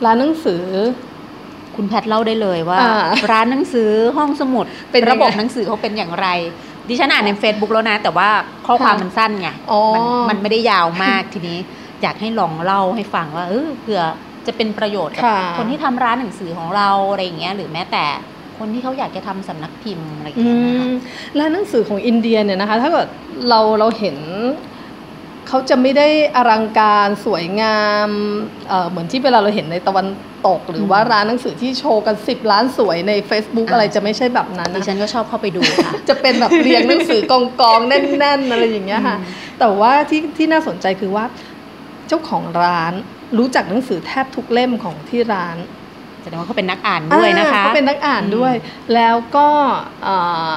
ร้านหนังสือ คุณแพทเล่าได้เลยว่าอ่า ร้านหนังสือห้องสมุดเป็นยังไงระบบหนังสือเขาเป็นอย่างไร ดิฉันอ่านใน Facebook แล้วนะ แต่ว่าข้อความค่ะมันสั้นไงอ๋อมันมันไม่ได้ยาวมากทีนี้ อยากให้ลองเล่าให้ฟังว่าเออเผื่อจะเป็นประโยชน์กับค่ะคนที่ทำร้านหนังสือของเราอะไรอย่างเงี้ยหรือแม้แต่คนที่เขาอยากจะทำสำนักพิมพ์อะไรอย่างอืเงี้ยนะคะมร้านหนังสือของอินเดียเนี่ยนะคะ ถ้าเกิดเราเราเห็น เขาจะไม่ได้อลังการสวยงามเอ่อเหมือนที่เวลาเราเห็นในตะวันตก หรือว่าร้านหนังสือที่โชว์กัน 10 ล้านสวยใน Facebook อ่าอะไรจะไม่ใช่แบบนั้นดินะฉันก็ชอบเข้าไปดูค่ะ จะเป็นแบบเรียงหนังสือกองกองๆแน่น ๆ อะไรอย่างเงี้ยค่ะอืมแต่ว่าที่ที่น่าสนใจคือว่า เจ้าของร้านรู้จักหนังสือแทบทุกเล่มของที่ร้านแสดงว่าเขาเป็นนักอ่านด้วยนะคะอ่าเขาเป็นนักอ่านด้วย แล้วก็เอ่อ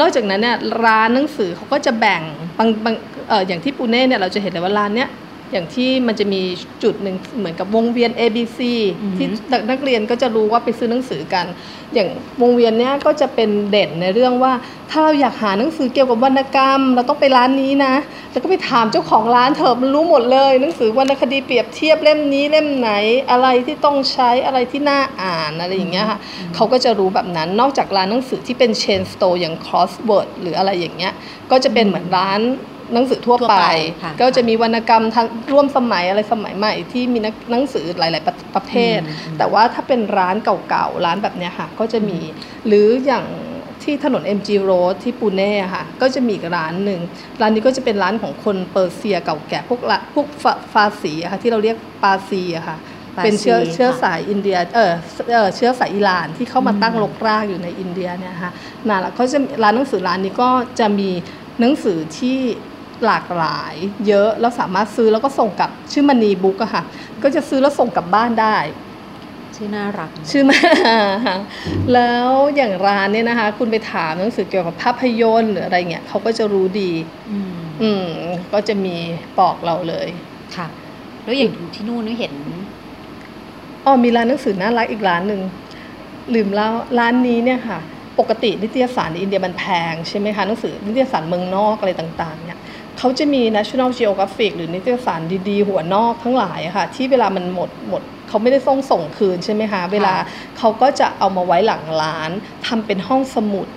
นอกจากนั้นเนี่ยร้านหนังสือเขาก็จะแบ่งบางบาง เอ่ออย่างที่ปูเน่เนี่ยเราจะเห็นเลยว่าร้านเนี้ยอย่างที่มันจะมีจุดหนึ่งเหมือนกับวงเวียน A B C อือหือที่นักเรียนก็จะรู้ว่าไปซื้อหนังสือกัน อย่างวงเวียนเนี้ยก็จะเป็นเด่นในเรื่องว่า ถ้าเราอยากหาหนังสือเกี่ยวกับวรรณกรรม เราต้องไปร้านนี้นะ แล้วก็ไปถามเจ้าของร้านเถอะมันรู้หมดเลย หนังสือวรรณคดีเปรียบเทียบเล่มนี้เล่มไหนอะไรที่ต้องใช้อะไรที่น่าอ่านอะไรอย่างเงี้ยค่ะเขาก็จะรู้แบบนั้นนอกจากร้านหนังสือที่เป็นเชนสโตร์อย่าง crossword หรืออะไรอย่างเงี้ยก็จะเป็นเหมือนร้าน หนังสือทั่วทั่วไปไปค่ะก็จะมีวรรณกรรมทันร่วมสมัยอะไรสมัยใหม่ ที่มีหนังหนังสือหลาย ๆ ประประเภทอืมอืมแต่ว่าถ้าเป็นร้านเก่าๆร้านแบบเนี้ยค่ะ ก็จะมีหรืออย่างที่ถนน MG Road ที่ปูเน่อะค่ะ ก็จะมีอีกร้านหนึ่ง ร้านนี้ก็จะเป็นร้านของคนเปอร์เซียเก่าแก่พวกละพวกฟาฟาสีอะค่ะที่เราเรียกปาซีอะค่ะปาซีเป็นเชื้อค่ะเชื้อสายอินเดียเออเออเชื้อสายอิหร่านที่เข้ามาตั้งรกรากอยู่ในอินเดียเนี่ยค่ะนั่นแหละเขาจะร้านหนังสือร้านนี้ก็จะมีหนังสือที่ หลากหลาย เยอะแล้วสามารถซื้อแล้วก็ส่งกลับชื่อมันนีบุ๊กอะค่ะ ก็จะซื้อแล้วส่งกลับบ้านได้ชื่อน่ารักชื่อมาแล้วอย่างร้านเนี่ยนะคะ คุณไปถามหนังสือเกี่ยวกับภาพยนตร์หรืออะไรเงี้ยเขาก็จะรู้ดี อืมอืมก็จะมีบอกเราเลยค่ะ แล้วอย่างที่นู่นนี่เห็นอ๋อมีร้านหนังสือน่ารักอีกร้านหนึ่งลืมเล่าร้านนี้เนี่ยค่ะ ปกตินิตยสารในอินเดียมันแพงใช่ไหมคะหนังสือนิตยสารเมืองนอกอะไรต่าง ๆ เนี่ย เขาจะมี National Geographic หรือนิตยสารดีๆ หัวนอกทั้งหลายอะค่ะ ที่เวลามันหมดหมดเขาไม่ได้ส่งส่งคืนใช่ไหมคะเวลาเขาก็จะเอามาไว้หลังร้านทำเป็นห้องสมุด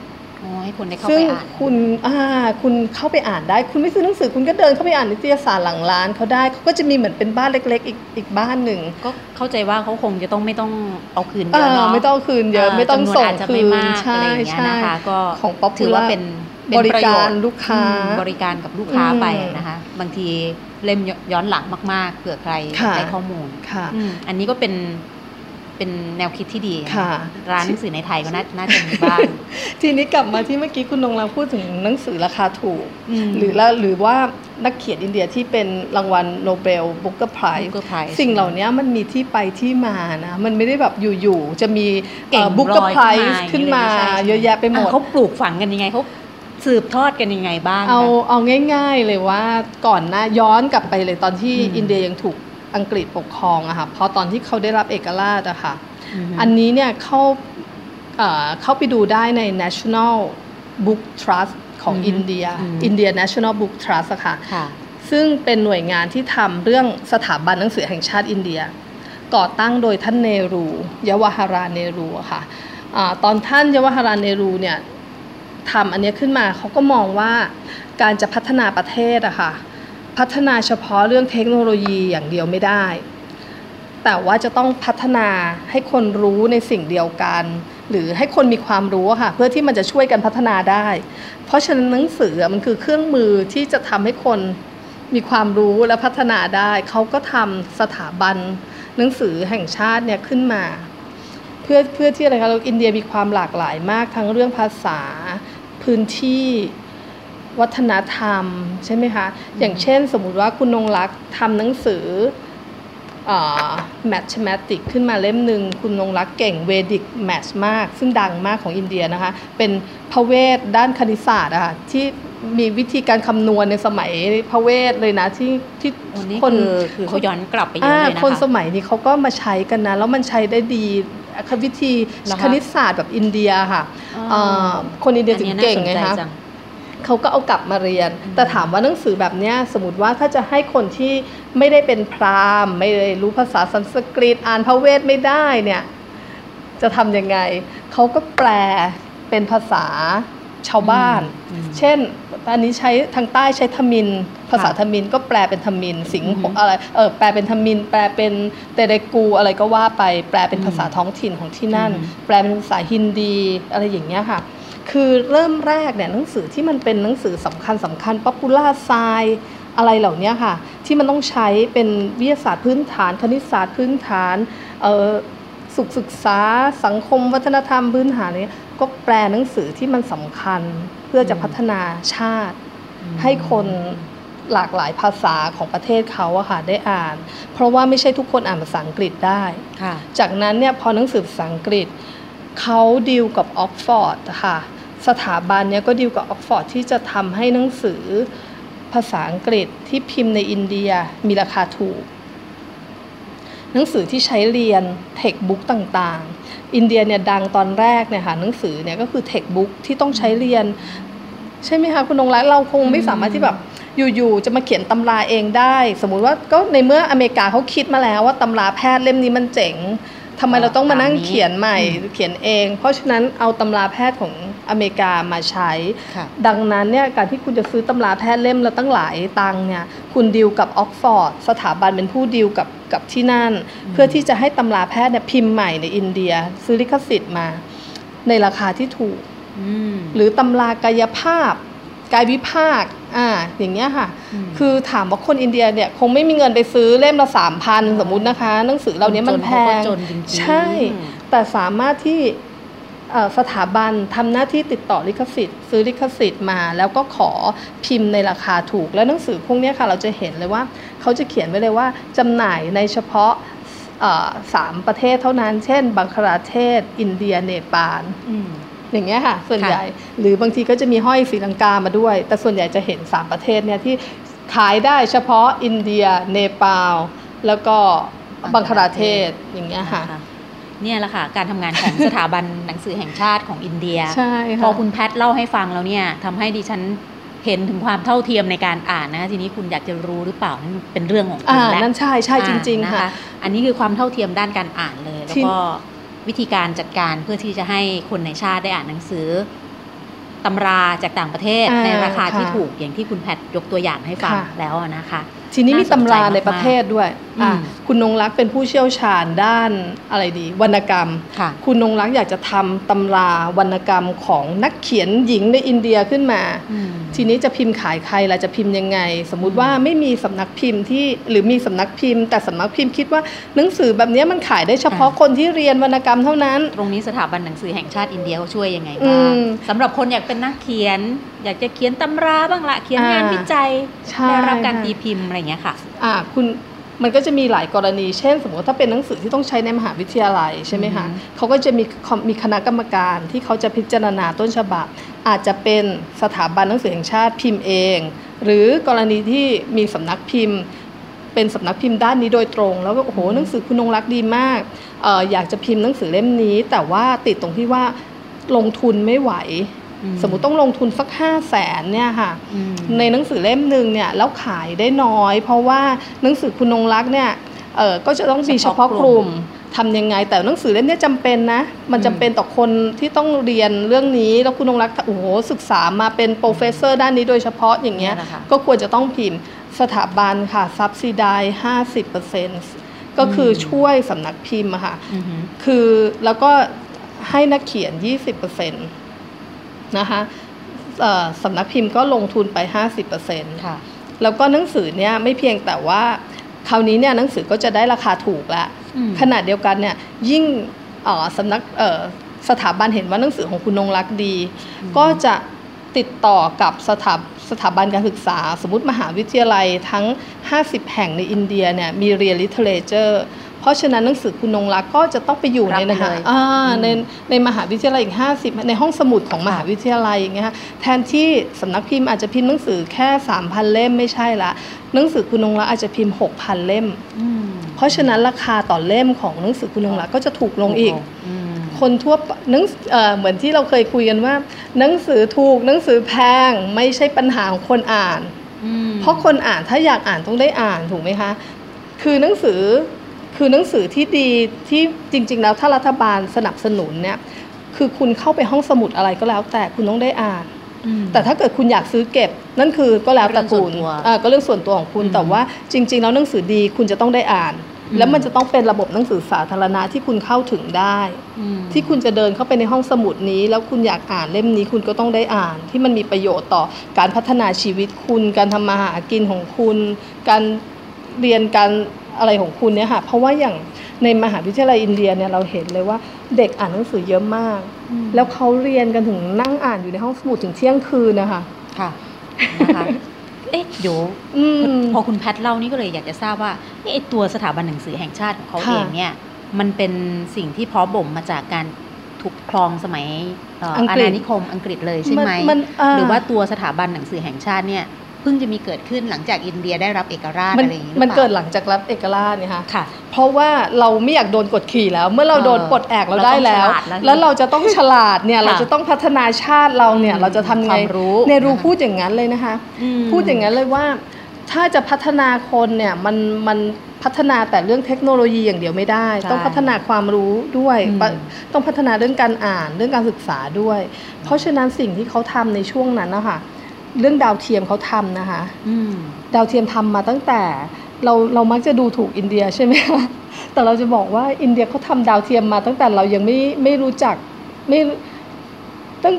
อ๋อให้คนได้เข้าซึ่ไปงอ่านคุณอ่าคุณเข้าไปอ่านได้ คุณไม่ซื้อหนังสือคุณก็เดินเข้าไปอ่านนิตยสารหลังร้านเขาได้เขาก็จะมีเหมือนเป็นบ้านเล็ก ๆ อีกอีกบ้านหนึ่งก็เข้าใจว่าเขาคงจะต้องไม่ต้องเอาคืนเยเออะอเนาะไม่ต้องคืนเยอะไม่ต้องจำนวนส่งอาจจะคืไม่นมากใช่อะไรอย่างเงี้ยใช่นะคะก็ของ Popular ถือว่าเป็นเป็น บริประโยการชน์ลูกค้าอืมบริการกับลูกค้าอืมไปนะคะบางทีเล่มย้อนหลังมาก ๆเผื่อใครค่ะได้ข้อมูลค่ะอืมอันนี้ก็เป็นเป็นแนวคิดที่ดีนค่ะร้านหนังสือในไทยก็น่าน่าจะมีบ้างทีนี้กลับมาที่เมื่อกี้คุณนงรังพูดถึงหนังสือราคาถูกอืมหรือละหรือว่านักเขียนอินเดียที่เป็นรางวัลโนเบลบุ๊กเกอร์ไพรส์ Booker Prize สิ่งเหล่านี้มันมีที่ไปที่มานะ มันไม่ได้แบบอยู่ๆจะมีเก่ง Booker Prize ลอยขึ้นมาใช่ใช่เยอะแยะไปหมดอะเขาปลูกฝังกันยังไงเขา สืบทอดกันยังไงบ้างเอาคะเอาง่าย ๆ เลยว่าก่อนหน้าย้อนกลับไปเลยตอนที่อืมอินเดียยังถูกอังกฤษปกครองอะค่ะพอตอนที่เขาได้รับเอกราชอะค่ะมอันนี้เนี่ยเข้าเอ่อเข้าไปดูได้ใน National Book Trust ของอืมอินเดียอืม India National Book Trust อะค่ะค่ะ ซึ่งเป็นหน่วยงานที่ทำเรื่องสถาบันหนังสือแห่งชาติอินเดีย ก่อตั้งโดยท่านเนรู ยวาฮาราเนรูอะค่ะอาตอนท่านยวาฮาราเนรูเนี่ย ทำอันนี้ขึ้นมาเขาก็มองว่าการจะพัฒนาประเทศอะค่ะพัฒนาเฉพาะเรื่องเทคโนโลยีอย่างเดียวไม่ได้ แต่ว่าจะต้องพัฒนาให้คนรู้ในสิ่งเดียวกัน หรือให้คนมีความรู้ค่ะเพื่อที่มันจะช่วยกันพัฒนาได้ เพราะฉะนั้นหนังสือมันคือเครื่องมือที่จะทำให้คนมีความรู้และพัฒนาได้ เขาก็ทำสถาบันหนังสือแห่งชาติเนี่ยขึ้นมา พื่อเพื่อที่อะไรคะเราอินเดียมีความหลากหลายมากทั้งเรื่องภาษาพื้นที่วัฒนธรรมใช่ไหมคะอย่างเช่นสมมุติว่าคุณนงรักทำหนังสือแมทช m มติกขึ้นมาเล่มหนึ่งคุณนงรักเก่งเวดิกแมทมาก ซึ่งดังมากของอินเดียนะคะ เป็นพระเวทด้านคณิตศาสตร์อะค่ะที่ มีวิธีการคำนวณในสมัยพระเวทเลยนะที่ที่วันนี้คนคือคือเขาย้อนกลับไปเยอะอ่าเลยนะคนสคะมัยนี้เขาก็มาใช้กันนะ แล้วมันใช้ได้ดีวิธีเหรอคะคณิตศาสตร์แบบอินเดียค่ะอ๋อเอ่อคนอินเดียถึงเก่งไงอันนี้น่าคะสนใจจังเขาก็เอากลับมาเรียน แต่ถามว่าหนังสือแบบเนี้ยสมมติว่าถ้าจะให้คนที่ไม่ได้เป็นพราหมณ์ ไม่ได้รู้ภาษาสันสกฤตอ่านพระเวทไม่ได้เนี่ย จะทำยังไง เขาก็แปลเป็นภาษา ชาวบ้านอืมเช่นอันนี้ใช้ทางใต้ใช้ทมิฬ ภาษาค่ะทมิฬก็แปลเป็นทมิฬ สิงห์อือฮึอะไรเออแปลเป็นทมิฬ แปลเป็นเตลูกูอะไรก็ว่าไป แปลเป็นภาษาท้องถิ่นของที่นั่นอืมแปลเป็นภาษาฮินดีอะไรอย่างเงี้ยค่ะ คือเริ่มแรกเนี่ยหนังสือที่มันเป็นหนังสือสำคัญสำคัญ popular sciอะไรเหล่านี้ค่ะ ที่มันต้องใช้เป็นวิทยาศาสตร์พื้นฐานคณิตศาสตร์พื้นฐานเอ่อสุขศึกษาสังคมวัฒนธรรมพื้นฐานเนี้ ก็แปลหนังสือที่มันสำคัญเพื่อจะพัฒนาชาติ ให้คนหลากหลายภาษาของประเทศเขาอะค่ะได้อ่าน เพราะว่าไม่ใช่ทุกคนอ่านภาษาอังกฤษได้ค่ะจากนั้นเนี่ยพอหนังสือภาษาอังกฤษเขาดีลกับออกฟอร์ดค่ะสถาบันเนี่ยก็ดีลกับออกฟอร์ดที่จะทำให้หนังสือภาษาอังกฤษที่พิมพ์ในอินเดียมีราคาถูก หนังสือที่ใช้เรียน textbook ต่างๆ อินเดียเนี่ยดังตอนแรกเนี่ยค่ะหนังสือเนี่ยก็คือ textbook ที่ต้องใช้เรียน ใช่ไหมคะคุณนงรักเราคงไม่สามารถที่แบบอยู่ๆจะมาเขียนตำราเองได้ สมมุติว่าก็ในเมื่ออเมริกาเขาคิดมาแล้วว่าตำราแพทย์เล่มนี้มันเจ๋ง ทำไมเราต้องมานั่งตามนี้เขียนใหม่อืมเขียนเอง เพราะฉะนั้นเอาตำราแพทย์ของอเมริกามาใช้ค่ะดังนั้นเนี่ยการที่คุณจะซื้อตำราแพทย์เล่มละตั้งหลายตังค์เนี่ยคุณดีลกับออกฟอร์ดสถาบันเป็นผู้ดีลกับกับที่นั่น เพื่อที่จะให้ตำราแพทย์เนี่ยพิมพ์ใหม่ในอินเดีย ซื้อลิขสิทธิ์มา ในราคาที่ถูกอืมหรือตำรากายภาพ กายวิภาค อ่าอย่างเงี้ยค่ะอืมคือถามว่าคนอินเดียเนี่ยคงไม่มีเงินไปซื้อเล่มละสามพันสมมุตินะคะ หนังสือเหล่านี้มันแพจนเขางก็จนจริงๆใช่ แต่สามารถที่เอ่อสถาบันทำหน้าที่ติดต่อลิขสิทธิ์ ซื้อลิขสิทธิ์มา แล้วก็ขอพิมพ์ในราคาถูกแล้วหนังสือพวกเนี้ยค่ะ เราจะเห็นเลยว่าเขาจะเขียนไว้เลยว่าจำหน่ายในเฉพาะเอ่อสามประเทศเท่านั้น เช่น บังคลาเทศ อินเดียเนปาล อืมอย่างเงี้ยค่ะส่วนค่ะใหญ่หรือบางทีก็จะมีห้อยศรีลังกามาด้วย แต่ส่วนใหญ่จะเห็น 3 ประเทศเนี่ยที่ขายได้เฉพาะอินเดีย เนปาล แล้วก็บังคลาเทศอย่างเงี้ยค่ะนะคะเนี่ยแหละค่ะ การทำงานของสถาบันหนังสือแห่งชาติของอินเดียใช่พอค่ะคุณแพทย์เล่าให้ฟังแล้วเนี่ยทำให้ดิฉันเห็นถึงความเท่าเทียมในการอ่านนะคะทีนี้คุณอยากจะรู้หรือเปล่านั่นเป็นเรื่องของคุอ่าณแล้วนั่นใช่ใช่จริงอ่าๆค่ะนอันนี้คือความเท่าเทียมด้านการอ่านเลย แล้วที่ก็ วิธีการจัดการเพื่อที่จะให้คนในชาติได้อ่านหนังสือตำราจากต่างประเทศอ่าในราคาที่ค่ะถูกอย่างที่คุณแพทย์ยกตัวอย่างให้ฟังค่ะแล้วอะนะคะ ทีนี้มีน่าสนใจตำราในมากๆประเทศด้วยอะอืมคุณนงรักเป็นผู้เชี่ยวชาญด้านอะไรดี วรรณกรรมค่ะคุณนงรักอยากจะทำตำราวรรณกรรมของนักเขียนหญิงในอินเดียขึ้นมาอืมทีนี้จะพิมพ์ขายใครล่ะจะพิมพ์ยังไง สมมุติว่าไม่มีสำนักพิมพ์ที่หรือมีสำนักพิมพ์ แต่สำนักพิมพ์คิดว่าหนังสือแบบเนี้ยมันขายได้เฉพาะอ่าคนที่เรียนวรรณกรรมเท่านั้น ตรงนี้สถาบันหนังสือแห่งชาติอินเดียเขาช่วยยังไงอืบ้างมสำหรับคนอยากเป็นนักเขียน อยากจะเขียนตำราบ้างละเขียนงานอ่าวิจัยใช่ได้รับการค่ะตีพิมพ์อะไรอย่างเงี้ยค่ะอ่าคุณมันก็จะมีหลายกรณี เช่น สมมติถ้าเป็นหนังสือที่ต้องใช้ในมหาวิทยาลัยใช่ไหมคะอือฮึเขาก็จะมีคอมมีคณะกรรมการที่เขาจะพิจารณาต้นฉบับ อาจจะเป็นสถาบันหนังสือแห่งชาติพิมพ์เอง หรือกรณีที่มีสำนักพิมพ์ เป็นสำนักพิมพ์ด้านนี้โดยตรง แล้วก็โอ้โหหนังสือคุณนงรักดีมากเอออยากจะพิมพ์หนังสือเล่มนี้ แต่ว่าติดตรงที่ว่าลงทุนไม่ไหวอื สมมุติต้องลงทุนสักห้าแสนเนี่ยค่ะอืมในหนังสือเล่มหนึ่งเนี่ยแล้วขายได้น้อย เพราะว่าหนังสือคุณนงรักเนี่ยเออก็จะต้องมีเฉพาะกลุ่มเฉพาะกลุ่มทำยังไง แต่หนังสือเล่มนี้จำเป็นนะ มันจำเป็นต่อคนที่ต้องเรียนเรื่องนี้ แล้วคุณนงรักโอ้โหศึกษามาเป็น professor ด้านนี้โดยเฉพาะอย่างเงี้ยเนี่ยนะคะก็ควรจะต้องพิมพ์สถาบันค่ะ subsidize ห้าสิบเปอร์เซ็นต์ก็คือช่วยสำนักพิมพ์อะค่ะอือหือคือแล้วก็ให้นักเขียน 20% นะคะเอ่อสำนักพิมพ์ก็ลงทุนไป 50%ค่ะแล้วก็หนังสือเนี่ยไม่เพียงแต่ว่าคราวนี้เนี่ยหนังสือก็จะได้ราคาถูกแล้วอืมขณะเดียวกันเนี่ยยิ่งเอ่อสำนักเอ่อสถาบันเห็นว่าหนังสือของคุณนงรักดี ก็จะติดต่อกับสถาสถาบันการศึกษา สมมติมหาวิทยาลัยทั้ง 50 แห่งในอินเดียเนี่ยมีเรียน literature เพราะฉะนั้นหนังสือคุณนงรักก็จะต้องไปอยู่รับในไปนะเลคะยอ่าอืมในในมหาวิทยาลัยอีก 50 ในห้องสมุดของมหาวิทยาลัยอย่างเงี้ยค่ะแทนที่สำนักพิมพ์อาจจะพิมพ์หนังสือแค่ 3,000 เล่มไม่ใช่ละหนังสือคุณนงรักอาจจะพิมพ์ 6,000 เล่มอืมเพราะฉะนั้นราคาต่อเล่มของหนังสือคุณนงรักก็จะถูกลงอีกอืมคนทั่วไปหนังเอ่อเหมือนที่เราเคยคุยกันว่า หนังสือถูกหนังสือแพงไม่ใช่ปัญหาของคนอ่านอืมเพราะคนอ่านถ้าอยากอ่านต้องได้อ่านถูกไหมคะ คือหนังสือ คือหนังสือที่ดีที่จริง ๆ แล้วถ้ารัฐบาลสนับสนุนเนี่ยคือคุณเข้าไปห้องสมุดอะไรก็แล้ว แต่คุณต้องได้อ่านอืมแต่ถ้าเกิดคุณอยากซื้อเก็บนั่นคือก็แล้วแต่คุณเรื่องส่วนตัวอ่าก็เรื่องส่วนตัวของคุณอืมแต่ว่าจริง ๆ แล้วหนังสือดีคุณจะต้องได้อ่านอืมแล้วมันจะต้องเป็นระบบหนังสือสาธารณะที่คุณเข้าถึงได้อืมที่คุณจะเดินเข้าไปในห้องสมุดนี้ แล้วคุณอยากอ่านเล่มนี้คุณก็ต้องได้อ่าน ที่มันมีประโยชน์ต่อการพัฒนาชีวิตคุณ การทำมาหากินของคุณ การเรียนการ อะไรของคุณเนี่ยค่ะเพราะว่าอย่างในมหาวิทยาลัยอินเดียเนี่ยเราเห็นเลยว่าเด็กอ่านหนังสือเยอะมากอืมแล้วเขาเรียนกันถึงนั่งอ่านอยู่ในห้องสมุดถึงเที่ยงคืนนะคะค่ะนะคะเอ๊ะเดี๋ยวอืมพอคุณแพทเล่านี่ก็เลยอยากจะทราบว่าเอ๊ะไอ้ตัวสถาบันหนังสือแห่งชาติของเขาค่ะเองเนี่ยมันเป็นสิ่งที่เพาะบ่มมาจากการถูกครองสมัยเอ่ออังอากฤษณานิคมอังกฤษเลยใช่ไหมมันอ่าหรือว่าตัวสถาบันหนังสือแห่งชาติเนี่ย เพิ่งจะมีเกิดขึ้นหลังจากอินเดียได้รับเอกราชมันอะไรอย่างนี้หรือมันเปล่าเกิดหลังจากรับเอกราชเนี่ยค่ะค่ะ เพราะว่าเราไม่อยากโดนกดขี่แล้ว เมื่อเราเออโดนปลดแอกเราได้แล้วเราต้องฉลาดแล้ว แล้วเราจะต้องฉลาดเนี่ยค่ะเราจะต้องพัฒนาชาติเราเนี่ยอืมเราจะทำยังไงความรู้ในรู้นะคะพูดอย่างนั้นเลยนะคะอืมพูดอย่างนั้นเลยว่าถ้าจะพัฒนาคนเนี่ยมันมันพัฒนาแต่เรื่องเทคโนโลยีอย่างเดียวไม่ได้ใช่ต้องพัฒนาความรู้ด้วยอืมปะต้องพัฒนาเรื่องการอ่านเรื่องการศึกษาด้วย เพราะฉะนั้นสิ่งที่เขาทำในช่วงนั้นนะคะ เรื่องดาวเทียมเขาทำนะคะอืมดาวเทียมทำมาตั้งแต่เราเรามักจะดูถูกอินเดียใช่ไหมคะแต่เราจะบอกว่าอินเดียเขาทำดาวเทียมมาตั้งแต่เรายังไม่ไม่รู้จักไม่ตั้ง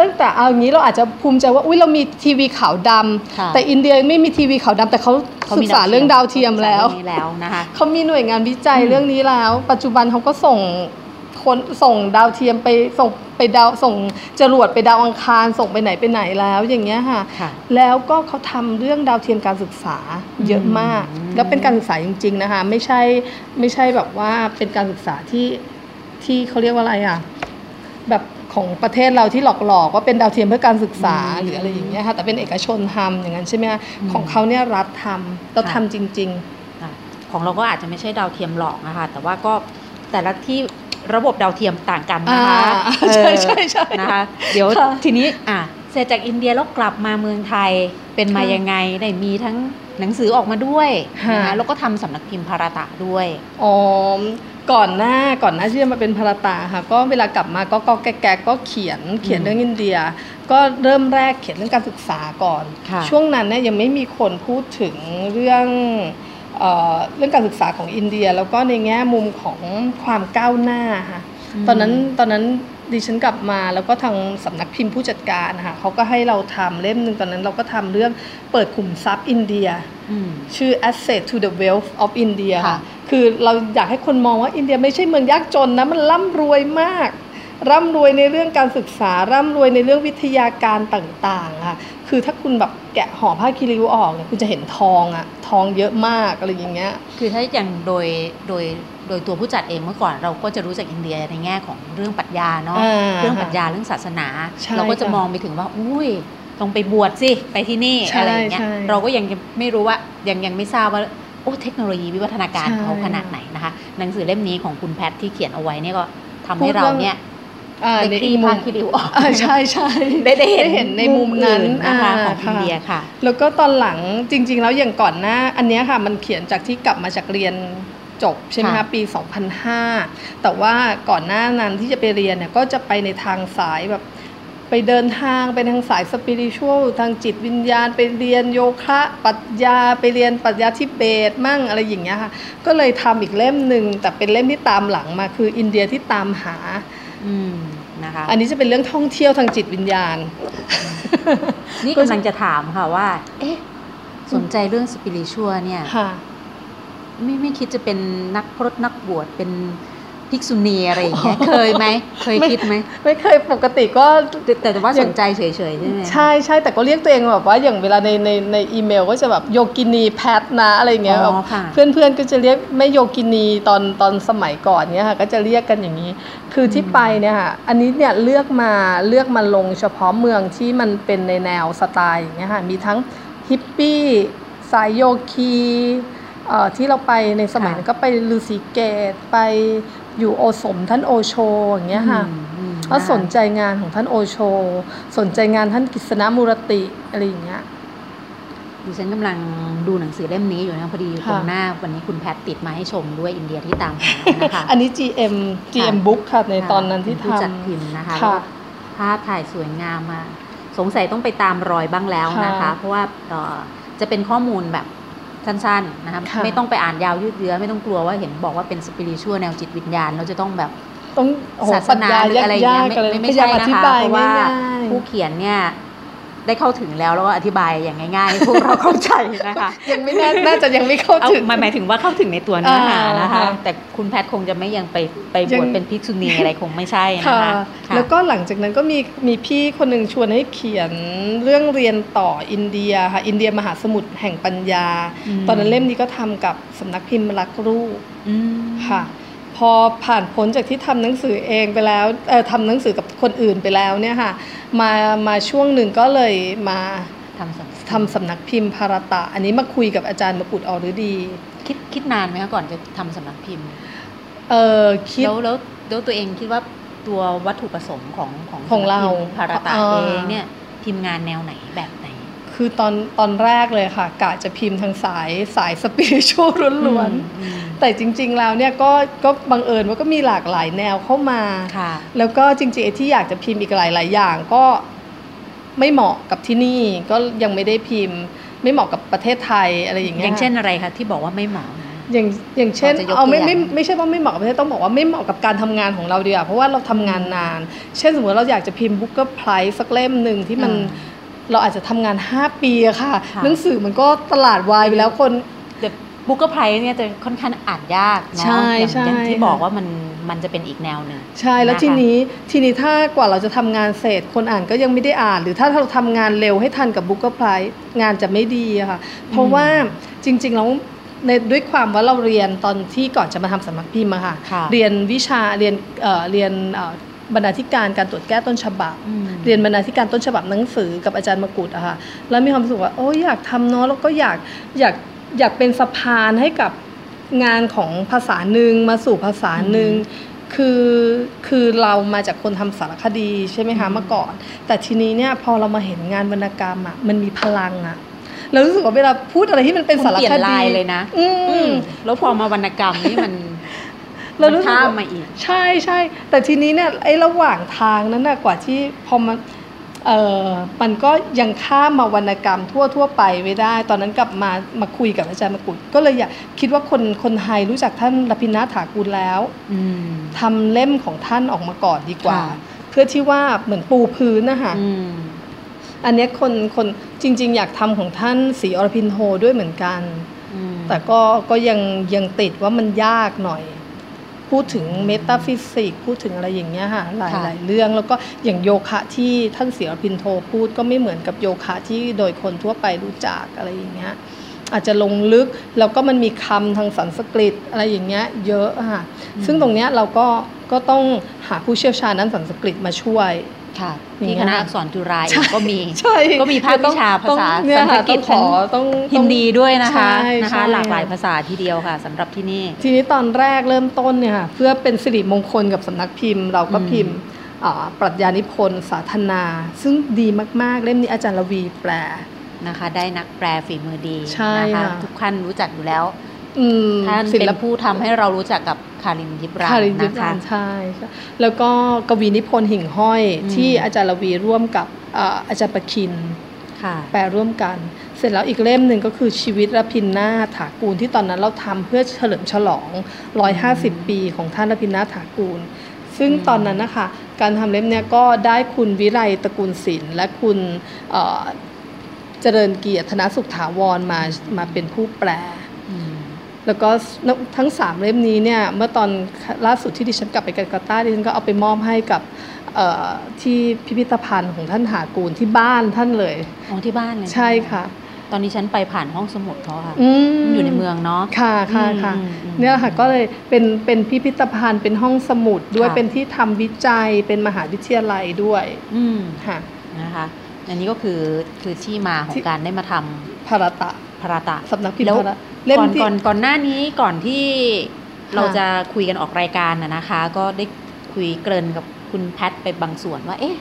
ตั้งแต่เอาอย่างนี้เราอาจจะภูมิใจว่าอุ้ยเรามีทีวีขาวดำค่ะแต่อินเดียยังไม่มีทีวีขาวดำแต่เขาเขาศึมีกษาเรื่องดาวเทียมแล้วศึกษาเรื่องนี้แล้วนะคะเขามีหน่วยงานวิจัยอืมเรื่องนี้แล้ว ปัจจุบันเขาก็ส่ง คนส่งดาวเทียมไปส่งไปดาวส่งจรวดไปดาวอังคารส่งไปไหนไปไหนแล้วอย่างเงี้ยค่ะค่ะแล้วก็เขาทำเรื่องดาวเทียมการศึกษาเยอะมากอืมแล้วเป็นการศึกษาจริง ๆนะคะ ไม่ใช่ไม่ใช่แบบว่าเป็นการศึกษาที่ที่เขาเรียกว่าอะไรอะแบบของประเทศเราที่หลอกๆว่าเป็นดาวเทียมเพื่อการศึกษาอืมหรืออะไรอย่างเงี้ยค่ะแต่เป็นเอกชนทำอย่างนั้นใช่ไหมคะอืมของเขาเนี่ยรัฐทำเราค่ะทำจริงค่ะของเราก็อาจจะไม่ใช่ดาวเทียมหลอกนะคะ แต่ว่าก็แต่ละที่ ระบบดาวเทียมต่างกันนะคะอ่าเออใช่ใช่ใช่นะคะ เดี๋ยวค่ะทีนี้อะเสร็จจากอินเดียแล้วกลับมาเมืองไทยเป็นมาค่ะยังไงได้มีทั้งหนังสือออกมาด้วยค่ะนะคะแล้วก็ทำสำนักพิมพ์พาราตะด้วยๆอ๋อก่อนหน้าก่อนหน้าที่จะมาเป็นพาราตาค่ะ ก็เวลากลับมาก็ก็แกๆก็เขียนเขียนอืมเรื่องอินเดีย ก็เริ่มแรกเขียนเรื่องการศึกษาก่อนค่ะช่วงนั้นเนี่ยยังไม่มีคนพูดถึงเรื่อง เอ่อเรื่องการศึกษาของอินเดีย แล้วก็ในแง่มุมของความก้าวหน้าค่ะมตอนนั้นตอนนั้นดิฉันกลับมาแล้วก็ทางสำนักพิมพ์ผู้จัดการนะคะเขาก็ให้เราทำเล่มหนึ่งตอนนั้นเราก็ทำเรื่องเปิดขุมทรัพย์อินเดียอืมชื่อ Asset to the Wealth of India ค่ะคือเราอยากให้คนมองว่าอินเดียไม่ใช่เมืองยากจนนะมันร่ำรวยมาก ร่ำรวยในเรื่องการศึกษา ร่ำรวยในเรื่องวิทยาการต่างๆค่ะ คือถ้าคุณแบบแกะห่อผ้าคีริ้วออกเนี่ยคุณจะเห็นทองอะทองเยอะมากอะไรอย่างเงี้ย คือถ้าอย่างโดยโดยโดยตัวผู้จัดเองเมื่อก่อนเราก็จะรู้จักอินเดียในแง่ของเรื่องปรัชญาเนาะอ่าเรื่องปรัชญาเรื่องศาสนาใช่เราก็จะค่ะมองไปถึงว่าอุ้ยต้องไปบวชสิไปที่นี่ใช่อะไรอย่างเงี้ยใช่เราก็ยังไม่รู้ว่ายังยังไม่ทราบว่าโอ้เทคโนโลยีวิวัฒนาการใช่เขาขนาดไหนนะคะหนังสือเล่มนี้ของคุณแพทที่เขียนเอาไว้เนี่ยก็ทำพูให้ดเราเรื่องเนี่ย อ่าได้ในคลี่อีมุผ้ามคิริวออกอ่าใช่ใช่ได้ได้เห็นเห็นในมุมนั้นอื่นะคะาของอินเดียค่ะ แล้วก็ตอนหลังจริง ๆ แล้วอย่างก่อนหน้า อันเนี้ยค่ะมันเขียนจากที่กลับมาจากเรียนจบใช่ไหมค่ะคะปี 2005 แต่ว่าก่อนหน้านั้นที่จะไปเรียนเนี่ยก็จะไปในทางสายแบบไปเดินทางไปทางสายสปิริชวลทางจิตวิญญาณ ไปเรียนโยคะปรัชญาไปเรียนปรัชญาทิเบตมั่งอะไรอย่างเงี้ยค่ะ ก็เลยทำอีกเล่มหนึ่งแต่เป็นเล่มที่ตามหลังมาคืออินเดียที่ตามหาอืม นะคะ อันนี้จะเป็นเรื่องท่องเที่ยวทางจิตวิญญาณ นี่กำลังจะถามค่ะว่า เอ๊ะ สนใจเรื่องสปิริชวลเนี่ยค่ะไม่ไม่คิดจะเป็นนักพรตนักบวชเป็น ภิกษุณีอะไรอย่างเงี้ยเคยไหมเคยคิดไหมไม่เคยปกติก็แต่แต่ว่าสนใจเฉยๆใช่ไหมใช่ใช่แต่ก็เรียกตัวเองแบบว่าอย่างเวลาในในในอีเมลก็จะแบบโยกินีแพทนะอะไรเงี้ยอ๋แบอบค่ะเพื่อนเพื่อนๆก็จะเรียกไม่โยกินีตอนตอนสมัยก่อนเนี้ยค่ะก็จะเรียกกันอย่างนี้ คือที่ไปเนี่ยค่ะอันนี้เนี่ยเลือกมาเลือกมาลงเฉพาะเมืองที่มันเป็นในแนวสไตล์อย่างเงี้ยค่ะมีทั้งฮิปปี้สายโยคีเอ่อที่เราไปในสมัยนั้นก็ไปลือสีเกตไป อยู่โอสมท่านโอโชอย่างเงี้ยค่ะอืมอืมก็สนใจงานของท่านโอโช สนใจงานท่านกฤษณมูรติอะไรอย่างเงี้ยดิฉันกำลังดูหนังสือเล่มนี้อยู่นะพอดีค่ะตรงหน้าวันนี้คุณแพทติดมาให้ชมด้วยอินเดียที่ตามหานะคะอันนี้ GM GM Book ค่ะในตอนนั้นที่ผู้จัดทำพิมพ์นะคะค่ะแล้วก็ภาพถ่ายสวยงามมาสงสัยต้องไปตามรอยบ้างแล้วนะคะค่ะเพราะว่าเอ่อจะเป็นข้อมูลแบบ สั้นๆนะคะค่ะไม่ต้องไปอ่านยาวยืดเยื้อไม่ต้องกลัวว่าเห็นบอกว่าเป็นสปิริชวลแนวจิตวิญญาณ เราจะต้องแบบต้องโอ้โหศาสนาหรืออะไรอย่างเงี้ยปรัชญไม่ๆไม่พไม่ยายาใช่อนะธิคะบายเพราะว่าง่ายผู้เขียนเนี่ย ได้เข้าถึงแล้วแล้วก็อธิบายอย่างง่ายๆให้พวกเราเข้าใจนะคะๆยังไม่น่าน่าจะยังไม่เข้าเอาถึงหมายหมายถึงว่าเข้าถึงในตัวเนื้อหาอ่านนะคะค่ะแต่คุณแพทย์คงจะไม่ยังไปไปบยัวชงเป็นภิกษุณีอะไรคงไม่ใช่นะค่ะคะค่ะแล้วก็หลังจากนั้นก็มีมีพี่คนหนึ่งชวนให้เขียนเรื่องเรียนต่ออินเดียค่ะอินเดียมหาสมุทรแห่งปัญญา ตอนนั้นเล่มนี้ก็ทำกับสำนักพิมพ์รักรูปอืมค่ะ พอผ่านพ้นจากที่ทำหนังสือเองไปแล้วเออทำหนังสือกับคนอื่นไปแล้วเนี่ยค่ะมามาช่วงหนึ่งก็เลยมาทำสำทำสำนักพิมพ์ภารตะ อันนี้มาคุยกับอาจารย์มกุฎอฤดีคิดคิดนานไหมคะก่อนจะทำสำนักพิมพ์เออคิดแล้วแล้วแล้วตัวเองคิดว่าตัววัตถุประสงค์ของของของเราสำนักพิมพ์ภารตะอ่าเองเนี่ยพิมพ์งานแนวไหนแบบไหน คือตอนตอนแรกเลยค่ะกะจะพิมพ์ทางสายสายสปิริชวลล้วนอืมๆ แต่จริง ๆ แล้วเนี่ยก็ก็บังเอิญว่าก็มีหลากหลายแนวเข้ามา ค่ะ แล้วก็จริงๆไอ้ที่อยากจะพิมพ์อีกหลายๆอย่างก็ไม่เหมาะกับที่นี่ก็ยังไม่ได้พิมพ์ ไม่เหมาะกับประเทศไทยอะไรอย่างเงี้ย อยย่างเช่นอะไรคะที่บอกว่าไม่เหมาะนะ อย่างอย่างเช่นพอจะยกตัวอย่างเอาไม่ไม่ไม่ใช่ว่าไม่เหมาะกับประเทศต้องบอกว่าไม่เหมาะกับการทำงานของเราดีกว่าเพราะว่าเราทำงานนาน เช่นสมมติเราอยากจะพิมพ์ Booker Prize สักเล่มหนึ่งที่มัน อ่าเราอาจจะทำงาน 5 ปีอะค่ะ ค่ะ หนังสือมันก็ตลาดวายไปแล้วคนแต่ Booker Prize เนี่ยจะค่อนข้างอ่านยากเนาะใช่อย่างใช่อย่างที่ค่ะบอกว่ามันมันจะเป็นอีกแนวหนึ่งใช่แล้วนะคะทีนี้ทีนี้ถ้ากว่าเราจะทำงานเสร็จคนอ่านก็ยังไม่ได้อ่าน หรือถ้าเราทำงานเร็วให้ทันกับบุ๊กเกอร์ไพรส์งานจะไม่ดีอะค่ะ เพราะว่าจริงๆแล้วในด้วยความว่าเราเรียนตอนที่ก่อนจะมาทำสำนักพิมพ์อะค่ะค่ะ เรียนวิชาเรียนเอ่อเรียนเอ่อบรรณาธิการการตรวจแก้ต้นฉบับอืมเรียนบรรณาธิการต้นฉบับหนังสือกับอาจารย์มกุฎอะค่ะแล้วมีความรู้สึกว่าโอ้ยอยากทำเนาะแล้วก็อยากอยาก อยากเป็นสะพานให้กับงานของภาษาหนึ่งมาสู่ภาษาหนึ่งคือคือเรามาจากคนทำสารคดีใช่ไหมคะอืมเมื่อก่อน แต่ทีนี้เนี่ยพอเรามาเห็นงานวรรณกรรมอะมันมีพลังอะเรารู้สึกว่าเวลาพูดอะไรที่มันเป็นคุณสารเปลี่ยคนดีลายเลยนะ อือืมมแล้วพอมาวรรณกรรมนี่มันเรารู้สึกข้ามว่ามาอีก ใช่ใช่แต่ทีนี้เนี่ยไอ้ระหว่างทางนั้นน่ะกว่าที่พอมันเออ มันก็ยังข้ามมาวรรณกรรมทั่วทั่วไปไม่ได้ ตอนนั้นกลับมามาคุยกับอาจารย์มกุฎก็เลยอยากคิดว่าคนคนไทยรู้จักท่านรพินทรนาถ ฐากูรแล้วอืมทำเล่มของท่านออกมาก่อนดีกว่าค่ะเพื่อที่ว่าเหมือนปูพื้นนะคะอืมอันเนี้ยคนคนจริง ๆ อยากทำของท่านศรีอรพินโทด้วยเหมือนกันอืมแต่ก็ก็ยังยังติดว่ามันยากหน่อย พูดถึง metaphysics พูดถึงอะไรอย่างเงี้ยค่ะหลายค่ะหลายเรื่องแล้วก็อย่างโยคะที่ท่านเสียพินโทพูดก็ไม่เหมือนกับโยคะที่โดยคนทั่วไปรู้จักอะไรอย่างเงี้ยอาจจะลงลึกแล้วก็มันมีคำทางสันสกฤตอะไรอย่างเงี้ยเยอะค่ะซึ่งตรงเนี้ยเราก็ก็ต้องหาผู้เชี่ยวชาญด้านสันสกฤตมาช่วย ค่ะอย่างที่เงี้คยณะอักษรจุฬาเองก็มีใช่ก็มีภาควิชาภาษาต้องเนี่ยสันสค่ะกฤต้อตงขอต้องฮินดีด้วยนะคะใช่นะคะใช่หลากหลายภาษาทีเดียวค่ะสำหรับที่นี่ ทีนี้ตอนแรกเริ่มต้นเนี่ยค่ะเพื่อเป็นสิริมงคลกับสำนักพิมพ์ เราก็อืมพิมพ์อ่าปรัชญานิพนธ์สาธนา ซึ่งดีมาก ๆ เล่มนี้อาจารย์ละวีแปลนะคะ ได้นักแปลฝีมือดีใช่นะคะค่ะทุกท่านรู้จักอยู่แล้วอืม ท่านศิเป็นลปผู้ทำให้เรารู้จักกับคารินยิบรานคารินยินะบคะรานใช่ใช่ แล้วก็กวีนิพนธ์หิ่งห้อยอืมที่อาจารย์ละวีร่วมกับเอ่ออาจารย์ประคินค่ะแปลร่วมกัน เสร็จแล้วอีกเล่มหนึ่งก็คือชีวิตรพินนาถถากูลที่ตอนนั้นเราทำเพื่อเฉลิมฉลอง 150 ปีของท่านรพินนาถถากูล ซึ่งอืมตอนนั้นนะคะการทำเล่มเนี้ยก็ได้คุณวิไลตระกูลศิลป์และคุณเอ่อเจริญเกียรติธนสุขถาวรมามาเป็นผู้แปลอืม แล้วก็ทั้งสามเล่มนี้เนี่ยเมื่อตอนล่าสุดที่ดิฉันกลับไปกัลกัตตาดิฉันก็เอาไปมอบให้กับเอ่อที่พิพิธภัณฑ์ของท่านหากูลที่บ้านท่านเลยอ๋อที่บ้านเลยใช่ค่ะ ตอนนี้ฉันไปผ่านห้องสมุดเขาค่ะอืมอยู่ในเมืองเนาะค่ะค่ะค่ะอืมอืมเนี่ยค่ะก็เลยเป็นเป็นพิพิธภัณฑ์เป็นห้องสมุดด้วยค่ะเป็นที่ทำวิจัยเป็นมหาวิทยาลัยด้วยอืมค่ะนะคะอันนี้ก็คือคือที่มาของที่การได้มาทำภารตะ พราตะสำนักพิมพ์แล้วภารตะเล่มก่อนที่ก่อนก่อนหน้านี้ก่อนที่ค่ะเราจะคุยกันออกรายการนะนะคะ ก็ได้คุยเกริ่นกับคุณแพทไปบางส่วนว่า เอ๊ะ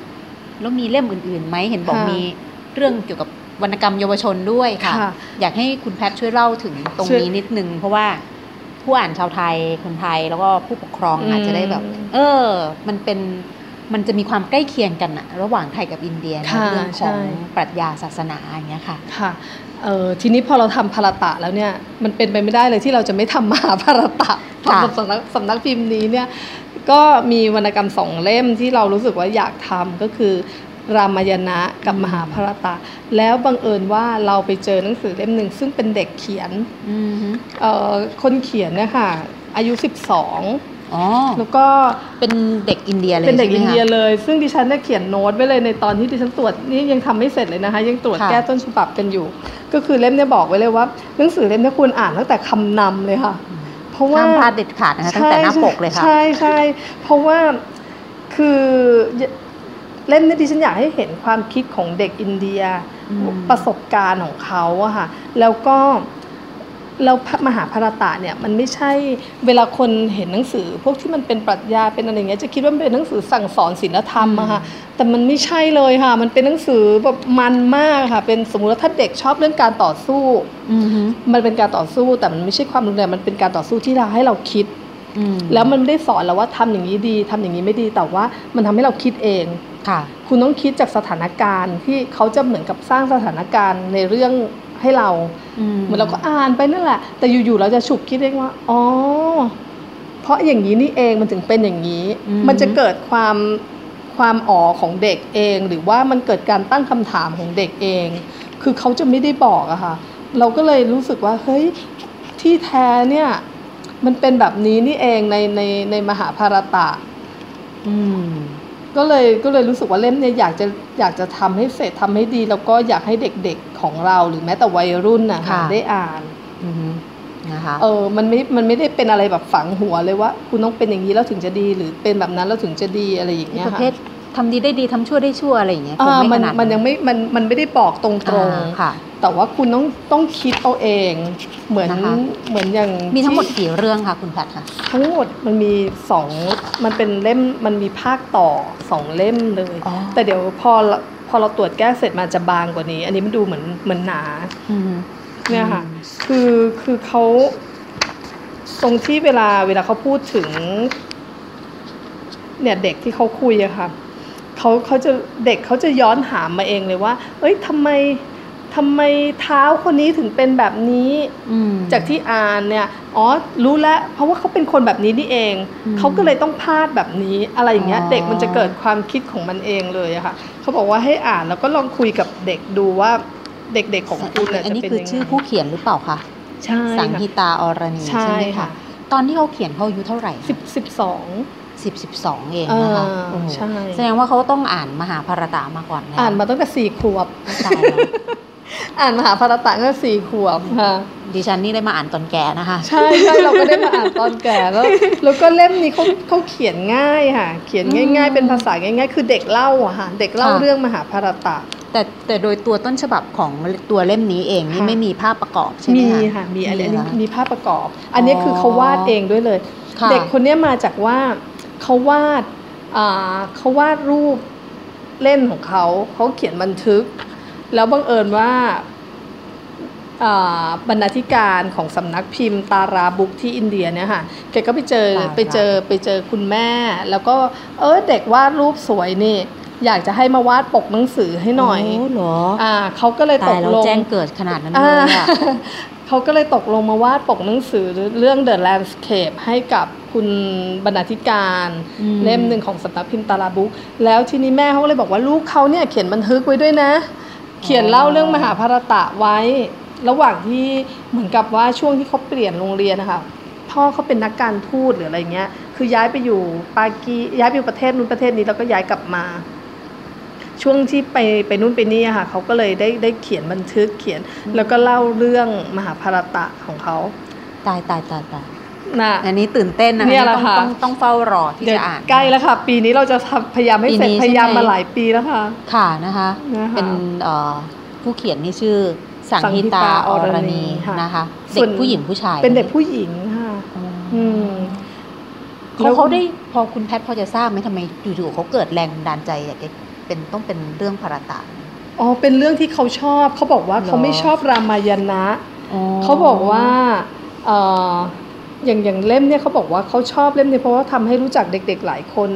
แล้วมีเล่มอื่นๆไหมเห็นบอกค่ะมีเรื่องเกี่ยวกับวรรณกรรมเยาวชนด้วยค่ะค่ะอยากให้คุณแพทช่วยเล่าถึงตรงช่วยนี้นิดนึง เพราะว่าผู้อ่านชาวไทยคนไทยแล้วก็ผู้ปกครองอืมอาจจะได้แบบ เออ มันเป็นมันจะมีความใกล้เคียงกันอะระหว่างไทยกับอินเดียนะค่ะเรื่องขใช่องปรัชญาศาสนาอย่างเงี้ยค่ะ ค่ะ เอ่อทีนี้พอเราทำภารตะแล้วเนี่ยมันเป็นไปไม่ได้เลยที่เราจะไม่ทำมหาภารตะค่ะสำนักสำนักพิมพ์นี้เนี่ยก็มีวรรณกรรมสองเล่มที่เรารู้สึกว่าอยากทำก็คือรามายณะกับมหาภารตะ แล้วบังเอิญว่าเราไปเจอหนังสือเล่มหนึ่งซึ่งเป็นเด็กเขียนอือฮึเอ่อคนเขียนเนี่ยค่ะอายุ 12อ๋อ แล้วก็เป็นเด็กอินเดียเลยเป็นเด็กใช่อิไหนมคะเดียเลย ซึ่งดิฉันได้เขียนโน้ตไว้เลยในตอนที่ดิฉันตรวจนี่ยังทำไม่เสร็จเลยนะคะ ยังตรวจค่ะแก้ต้นฉบับกันอยู่ ก็คือเล่มเนี่ยบอกไว้เลยว่าหนังสือเล่มเนี้ควรอ่านตั้งแต่คำนำเลยค่ะ เพราะว่าห้ามพลาดเด็ดขาดนะคะตั้งแต่หน้าปกเลยค่ะใช่ใช่เพราะว่าคือเล่มเนี้ดิฉันอยากให้เห็นความคิดของเด็กอินเดียอืมประสบการณ์ของเขาอะค่ะแล้วก็ แล้วมหาภารตะเนี่ยมันไม่ใช่เวลาคนเห็นหนังสือ พวกที่มันเป็นปรัชญาเป็นอะไรอย่างเงี้ยจะคิดว่ามันเป็นหนังสือสั่งสอนศีลธรรมอะค่ะแต่มันไม่ใช่เลยค่ะ มันเป็นหนังสือแบบมันมากค่ะเป็นสมมุติว่าถ้าเด็กชอบเรื่องการต่อสู้อือฮึมันเป็นการต่อสู้แต่มันไม่ใช่ความรุนแรงมันเป็นการต่อสู้ที่เราให้เราคิดอืมแล้วมันไม่ได้สอนเราว่าทำอย่างนี้ดีทำอย่างนี้ไม่ดีแต่ว่ามันทำให้เราคิดเองค่ะ คุณต้องคิดจากสถานการณ์ที่เขาจะเหมือนกับสร้างสถานการณ์ในเรื่อง ให้เราเหมือนเราก็อ่านไปนั่นแหละ แต่อยู่ๆเราจะฉุกคิดเองว่าอ๋อเพราะอย่างนี้นี่เองมันถึงเป็นอย่างนี้อืมมันจะเกิดความความอ๋อของเด็กเอง หรือว่ามันเกิดการตั้งคำถามของเด็กเอง คือเขาจะไม่ได้บอกอะค่ะ เราก็เลยรู้สึกว่าเฮ้ยที่แท้เนี่ย มันเป็นแบบนี้นี่เองในในในมหาภารตะ อืม ก็เลยก็เลยรู้สึกว่าเล่มเนี่ยอยากจะอยากจะทำให้เสร็จทำให้ดี แล้วก็อยากให้เด็กๆของเราหรือแม้แต่วัยรุ่นนะค่ะได้อ่านอือฮึนะคะเออมันไม่มันไม่ได้เป็นอะไรแบบฝังหัวเลยว่า คุณต้องเป็นอย่างนี้แล้วถึงจะดี หรือเป็นแบบนั้นแล้วถึงจะดีอะไรอย่างเงี้ยประค่ะเภททำดีได้ดีทำชั่วได้ชั่วอะไรอย่างเงี้ยคงอ่าไม่มัขนนาดมันยังไม่มันมันไม่ได้บอกตรงอ่าค่ะๆ แต่ว่าคุณต้องต้องคิดเอาเองเหมือนนะคะ เหมือนอย่างมีทั้งหมดที่กี่เรื่องคะคุณแพทย์คะทั้งหมดมันมีสองมันเป็นเล่มมันมีภาคต่อสองเล่มเลย อ๋อแต่เดี๋ยวพอเราพอเราตรวจแก้เสร็จมาจะบางกว่านี้ อันนี้มันดูเหมือนเหมือนหนา อือฮึเนี่ยค่ะ คือคือเขาตรงที่เวลาเวลาเขาพูดถึง เนี่ยเด็กที่เขาคุยอะค่ะเขาเขาจะเด็กเขาจะย้อนถามมาเองเลยว่า เอ้ยทำไม ทำไมเท้าคนนี้ถึงเป็นแบบนี้อืมจากที่อ่านเนี่ยอ๋อรู้แล้วเพราะว่าเขาเป็นคนแบบนี้นี่เองอืมเขาก็เลยต้องพลาดแบบนี้อะไรอย่างเงี้ยอ๋อเด็กมันจะเกิดความคิดของมันเองเลยอะค่ะเขาบอกว่าให้อ่านแล้วก็ลองคุยกับเด็กดูว่าเด็กๆของคุณเนี่ยอันจะนี้เป็นคือยังชื่อไงผู้เขียนหรือเปล่าคะใช่สังค่ะฮิตาอรณีใช่ใช่ไหมค่ะคะตอนที่เขาเขียนเขาอายุเท่าไหร่สิบสิบสองสิบสิบสองเองนะคะเออโอ้โหใช่แสดงว่าเขาต้องอ่านมหาภารตามาก่อนแล้วอ่านมาตั้งแต่สี่ขวบตายแล้ว อ่านมหาภารตะตั้งแต่สี่ขวบค่ะดิฉันนี่ได้มาอ่านตอนแก่นะคะ ใช่ใช่เราก็ได้มาอ่านตอนแก่แล้วแล้วก็เล่มนี้เขาเขาเขียนง่ายค่ะ เขียนง่ายอืมๆเป็นภาษาง่าย ๆ คือเด็กเล่าอะค่ะเด็กเล่าค่ะเรื่องมหาภารตะแต่แต่โดยตัวต้นฉบับของตัวเล่มนี้เองนี่ค่ะไม่มีภาพประกอบใช่ไหมมีคะค่ะมีอันนี้เหรอันนี้มีภาพประกอบ อันนี้คือเขาวาดเองด้วยเลยค่ะเด็กคนเนี้ยมาจากว่าเขาวาดอ่าเขาวาดรูปเล่นของเขาเขาเขียนบันทึก แล้วบังเอิญว่าอ่าบรรณาธิการของสำนักพิมพ์ตาราบุ๊กที่อินเดียเนี่ยค่ะแกก็ไปเจอตาราไปเจอไปเจอคุณแม่ แล้วก็เออเด็กวาดรูปสวยนี่ อยากจะให้มาวาดปกหนังสือให้หน่อยโอ้เหรออ่าเขาก็เลยตตายกแล้วลงแจ้งเกิดขนาดนั้นเลอ่ายอะเขาก็เลยตกลงมาวาดปกหนังสือเรื่อง The Landscape ให้กับคุณบรรณาธิการอืมเล่มหนึ่งของสำนักพิมพ์ตาราบุ๊กแล้วทีนี้แม่เขาก็เลยบอกว่าลูกเขาเนี่ยเขียนบันทึกไว้ด้วยนะ เขียนเล่าเรื่องมหาภารตะไว้ ระหว่างที่เหมือนกับว่าช่วงที่เขาเปลี่ยนโรงเรียนนะคะพ่อเขาเป็นนักการทูตหรืออะไรเงี้ย คือย้ายไปอยู่ปากีย้ายไปอยู่ประเทศนู้นประเทศนี้แล้วก็ย้ายกลับมา ช่วงที่ไปไปนู่นไปนี่ค่ะเขาก็เลยได้ได้เขียนบันทึกเขียน แล้วก็เล่าเรื่องมหาภารตะของเขาตายตายตายตาย น่ะอันนี้ตื่นเต้นนะเนี่ยแหละต้องค่ะต้องต้องเฝ้ารอที่เดี๋ยวจะอ่านใกล้แล้วค่ะ ปีนี้เราจะทำพยายามให้เสร็จปีนี้พยายามใช่ไหมมาหลายปีแล้วค่ะค่ะนะคะนะคะเป็นเอ่อผู้เขียนนี่ชื่อสังสังฮิฮิตาตาออรรณีณีค่ะนะคะส่เด็วนกผู้หญิงผู้ชาย เป็นเด็กผู้หญิงค่ะอ๋อออืมเขาแล้วเขาได้พอคุณแพทย์พอจะทราบไหมทำไมอยู่ๆเขาเกิดแรงบันดาลใจอยากจะเป็นต้องเป็นเรื่องพารตะอ๋อเป็นเรื่องที่เขาชอบเขาบอกว่าเหรอเขาไม่ชอบรามายณะเขาบอกว่าเอ่ออย่างอย่างเล่มเนี่ยเขาบอกว่าเขาชอบเล่มนี้เพราะว่าทำให้รู้จักเด็ก ๆหลายคน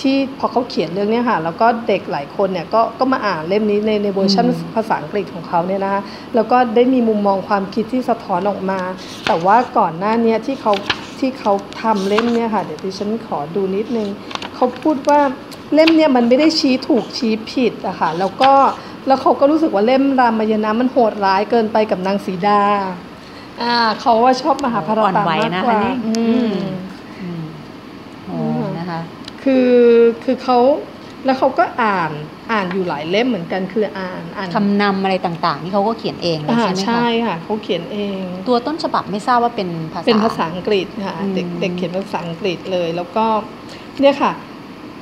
ที่พอเขาเขียนเรื่องเนี้ยค่ะแล้วก็เด็กหลายคนเนี่ยก็ก็มาอ่านเล่มนี้ในในเวอร์ชันอืมภาษาอังกฤษของเขาเนี่ยนะคะแล้วก็ได้มีมุมมองความคิดที่สะท้อนออกมา แต่ว่าก่อนหน้าเนี้ยที่เขาที่เขาทำเล่มเนี่ยค่ะเดี๋ยวดิฉันขอดูนิดนึงเขาพูดว่าเล่มเนี่ยมันไม่ได้ชี้ถูกชี้ผิดอะค่ะแล้วก็แล้วเขาก็รู้สึกว่าเล่มรามายณะมันโหดร้ายเกินไปกับนางสีดา อ่าเขาว่าชอบมหาภารอ่อนตะไหวมากนะกว่าคะนี่อือืมมอืมโอ้อืมนะคะ คือคือเขาแล้วเขาก็อ่านอ่านอยู่หลายเล่มเหมือนกันคืออ่านอ่านคำนำอะไรต่างๆนี่เขาก็เขียนเองเลยอ่าใช่ไหมใช่คะค่ะเขาเขียนเอง ตัวต้นฉบับไม่ทราบว่าเป็นภาษาเป็นภาษาอังกฤษค่ะอืมเด็กเด็กเขียนเป็นภาษาอังกฤษเลย แล้วก็เนี่ยค่ะ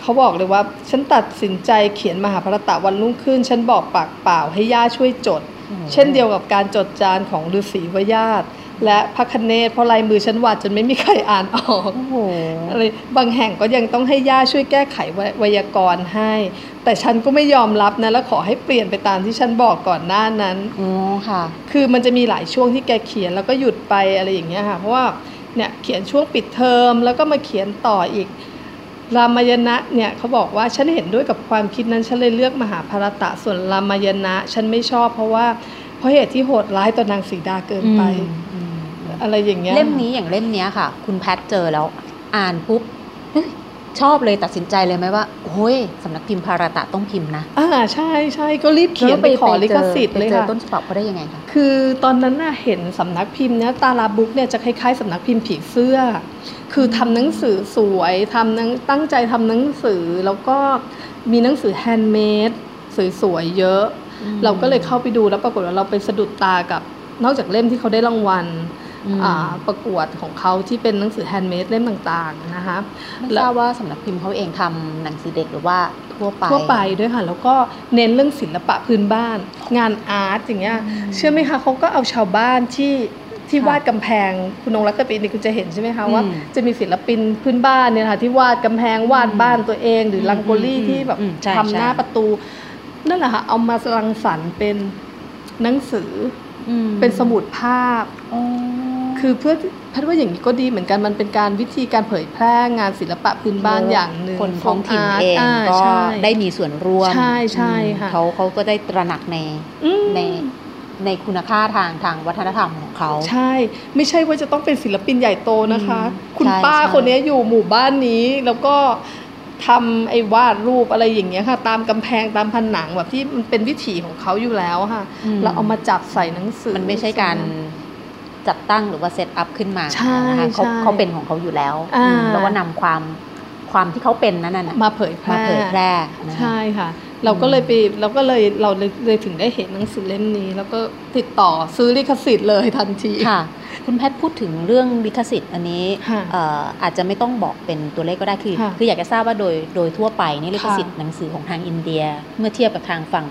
เขาบอกเลยว่า ฉันตัดสินใจเขียนมหาภารตะวันรุ่งขึ้น ฉันบอกปากเปล่าให้ย่าช่วยจดโอ้โห เช่นเดียวกับการจดจานของฤาษีวญาติและพระคเนศเพราะลายมือฉันวาดจนไม่มีใครอ่านออกโอ้โหอะไรบางแห่งก็ยังต้องให้ย่าช่วยแก้ไขไวไวยากรณ์ให้ แต่ฉันก็ไม่ยอมรับนะแล้วขอให้เปลี่ยนไปตามที่ฉันบอกก่อนหน้านั้นอ๋อค่ะ คือมันจะมีหลายช่วงที่แกเขียนแล้วก็หยุดไปอะไรอย่างเงี้ยค่ะเพราะว่าเนี่ยเขียนช่วงปิดเทอมแล้วก็มาเขียนต่ออีก รามายณะเนี่ยเขาบอกว่าฉันเห็นด้วยกับความคิดนั้นฉันเลยเลือกมหาภารตะส่วนรามายณะฉันไม่ชอบเพราะว่าเพราะเหตุที่โหดร้ายต่อนางสีดาเกินไปอืมอะไรอย่างเงี้ยเล่มนี้อย่างเล่มเนี้ยค่ะ คุณแพทเจอแล้วอ่านปุ๊บเฮ้ยชอบเลยตัดสินใจเลยไหมว่าโอ้ยสำนักพิมพ์พารตะต้องพิมพ์นะอ่าใช่ใช่ก็รีบเขียนไปขอลิขสิทธิ์เลยไปเจอค่ะต้นฉบับเขาได้ยังไงคะคือตอนนั้นน่ะเห็นสำนักพิมพ์เนี้ย Tara Books เนี่ยจะคล้ายๆสำนักพิมพ์ผีเสื้อ คือทำหนังสือสวยทำหนังตั้งใจทำหนังสือแล้วก็มีหนังสือ handmade สวยๆเยอะอืมเราก็เลยเข้าไปดูแล้วปรากฏว่าเราไปสะดุดตากับนอกจากเล่มที่เขาได้รางวัลอืมอ่าประกวดของเขาที่เป็นหนังสือ handmade เล่มต่างๆนะคะไม่ทราบว่าสำนักพิมพ์เขาเองทำหนังสือเด็กหรือว่าทั่วไปทั่วไปด้วยค่ะ แล้วก็เน้นเรื่องศิลปะพื้นบ้าน งานอาร์ตอย่างเงี้ยอืมเชื่อไหมคะเขาก็เอาชาวบ้านที่ ที่ค่ะวาดกำแพงคุณนงรักกะปีนี่คุณจะเห็นใช่ไหมคะอืมว่าจะมีศิลปินพื้นบ้านเนี่ยค่ะที่วาดกำแพงวาดบ้านตัวเอง หรือมลังโกลี่อืมที่แบบอืมใช่ทำหน้าใช่ประตู นั่นแหละค่ะเอามารังสรรค์เป็นหนังสืออือเป็นสมุดภาพอ๋อคือเพื่อแพทย์ว่าอย่างนี้ก็ดีเหมือนกันมันเป็นการวิธีการเผยแพร่งานศิลปะพื้นบ้านอย่างหนึ่งคนท้องถิ่นขเองาร์ตก็ใช่ได้มีส่วนร่วมใช่ใช่ค่ะเขาเขาก็ได้ตระหนักในอืมใน ในคุณค่าทางทางวัฒนธรรมของเขาใช่ ไม่ใช่ว่าจะต้องเป็นศิลปินใหญ่โตนะคะอืมคุณใช่ป้าใช่คนนี้อยู่หมู่บ้านนี้แล้วก็ทำไอ้วาดรูปอะไรอย่างเงี้ยค่ะ ตามกำแพงตามผนังแบบที่มันเป็นวิถีของเขาอยู่แล้วค่ะมเราเอามาจับใส่หนังสือมันไม่ใช่การจัดตั้งหรือว่าเซตอัพขึ้นมาใช่นะคะเขาใช่เขาเป็นของเขาอยู่แล้วอ่าอืมแล้วก็นำความความที่เขาเป็นนั้นน่ะมาเผยแพร่มาเผยแพร่นะคะใช่ค่ะ เราก็เลยไปเราก็เลยเราเลยเลยถึงได้เห็นหนังสือเล่มนี้ แล้วก็ติดต่อซื้อลิขสิทธิ์เลยทันทีค่ะ คุณแพทย์พูดถึงเรื่องลิขสิทธิ์อันนี้ค่ะเอ่ออาจจะไม่ต้องบอกเป็นตัวเลขก็ได้คือค่ะคืออยากจะทราบว่าโดยโดยทั่วไปนี่ลิขค่ะสิทธิ์หนังสือของทางอินเดีย เมื่อเทียบกับทางฝั่ง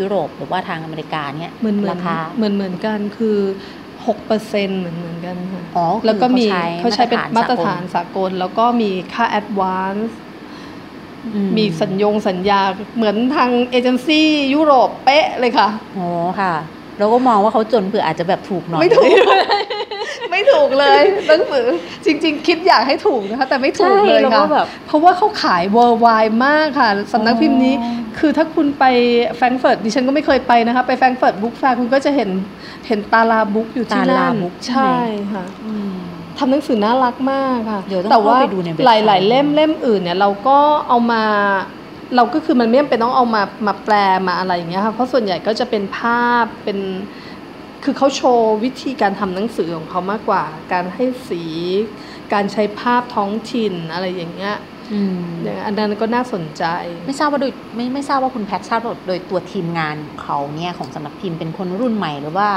ยุโรปหรือว่าทางอเมริกาเนี่ยเหมือนเหมือนราคาเหมือนเหมือนกันคือหกเปอร์เซ็นต์เหมือนเหมือนกันค่ะอ๋อคือแล้วก็มีเขาเขาใช้ใช้เป็นมามาตตรรฐาฐานนสากล แล้วก็มีค่า advance อื มีสัญญงสัญญาเหมือนทางเอเจนซี่ยุโรปเป๊ะเลยค่ะโอ้ค่ะ เราก็มองว่าเขาจนเผื่ออาจจะแบบถูกหน่อย ไม่ถูก ไม่ถูกเลยหนังสือจริง ๆ คิดอยากให้ถูกนะคะ แต่ไม่ถูกเลยใช่แล้วก็ค่ะแบบเพราราะว่าเขาขาย worldwide มากค่ะสำนักพิมพ์นี้อ๋อคือถ้าคุณไปแฟรงก์เฟิร์ตดิฉันก็ไม่เคยไปนะคะ ไป Frankfurt Book Fair คุณก็จะเห็นเห็น Tara Books อยู่ที่ตานั่น Tara Books ใช่ใช่ไหมค่ะอืม ทำหนังสือน่ารักมากค่ะเดี๋ยวต้องแต่ว่าเข้าไปดูในเว็บไซต์หลาย ๆ เล่มเล่มอื่นเนี่ยเราก็เอามาเราก็คือมันไม่จำเป็นต้องเอามามาแปลมาอะไรอย่างเงี้ยค่ะเพราะส่วนใหญ่ก็จะเป็นภาพเป็นคือเขาโชว์วิธีการทำหนังสือของเขามากกว่า การให้สี การใช้ภาพท้องถิ่นอะไรอย่างเงี้ยอืมอย่างอันนั้นก็น่าสนใจ ไม่ทราบว่าโดยไม่ไม่ทราบว่าคุณแพททราบว่าโดยตัวทีมงานเขาเนี่ยของสำนักพิมพ์เป็นคนรุ่นใหม่หรือว่า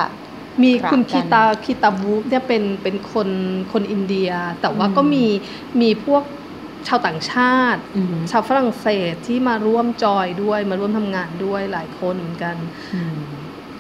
มีครับคุณกัคีนตาคีตาบูฟเนี่ยเป็นเป็นคนคนอินเดีย แต่ว่าอืมก็มีมีพวกชาวต่างชาติอืมชาวฝรั่งเศสที่มาร่วมจอยด้วยมาร่วมทำงานด้วยหลายคนเหมือนกันอืม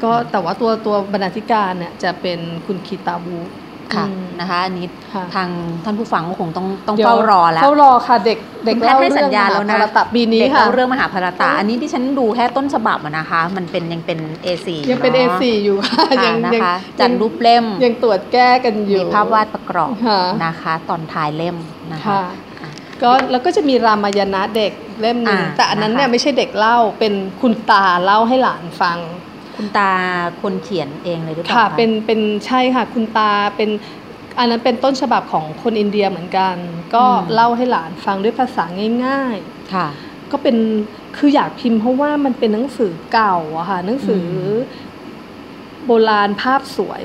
ก็แต่ว่าตัวตัวบรรณาธิการเนี่ยจะเป็นคุณคีตาบูฟ ค่ะอืมนะคะอันนี้ค่ะทางท่านผู้ฟังก็คงต้องต้องดี๋ยวเฝ้ารอแล้วเฝ้ารอค่ะเด็กเด็กคุณแพทย์ให้สัญญาแล้วนะเล่เรื่องมหภารตะปีนี้เด็กค่ะเล่าเรื่องมหาภารตะอันนี้ที่ฉันดูแค่ต้นฉบับอะนะคะ มันเป็นยังเป็น A4 ยังเป็นอะ A4 อยู่ค่ะค่ะยังนะยังคะจัดรูปเล่มยังตรวจแก้กันอยู่มีภาพวาดประกอบค่ะนะคะ ตอนท้ายเล่มนะคะค่ะอะก็แล้วก็จะมีรามายณะเด็กเล่มหนึงอ่าแต่อันนั้นเนี่ยนะคะไม่ใช่เด็กเล่าเป็นคุณตาเล่าให้หลานฟัง คุณตาคนเขียนเองเลยหรือเปล่าค่ะคะเป็นเป็นใช่ค่ะคุณตาเป็นอันนั้นเป็นต้นฉบับของคนอินเดียเหมือนกัน ก็เล่าให้หลานฟังด้วยภาษาง่ายๆค่ะ ก็เป็นคืออยากพิมพ์เพราะว่ามันเป็นหนังสือเก่าอะค่ะหนังสืออโบราณภาพสวย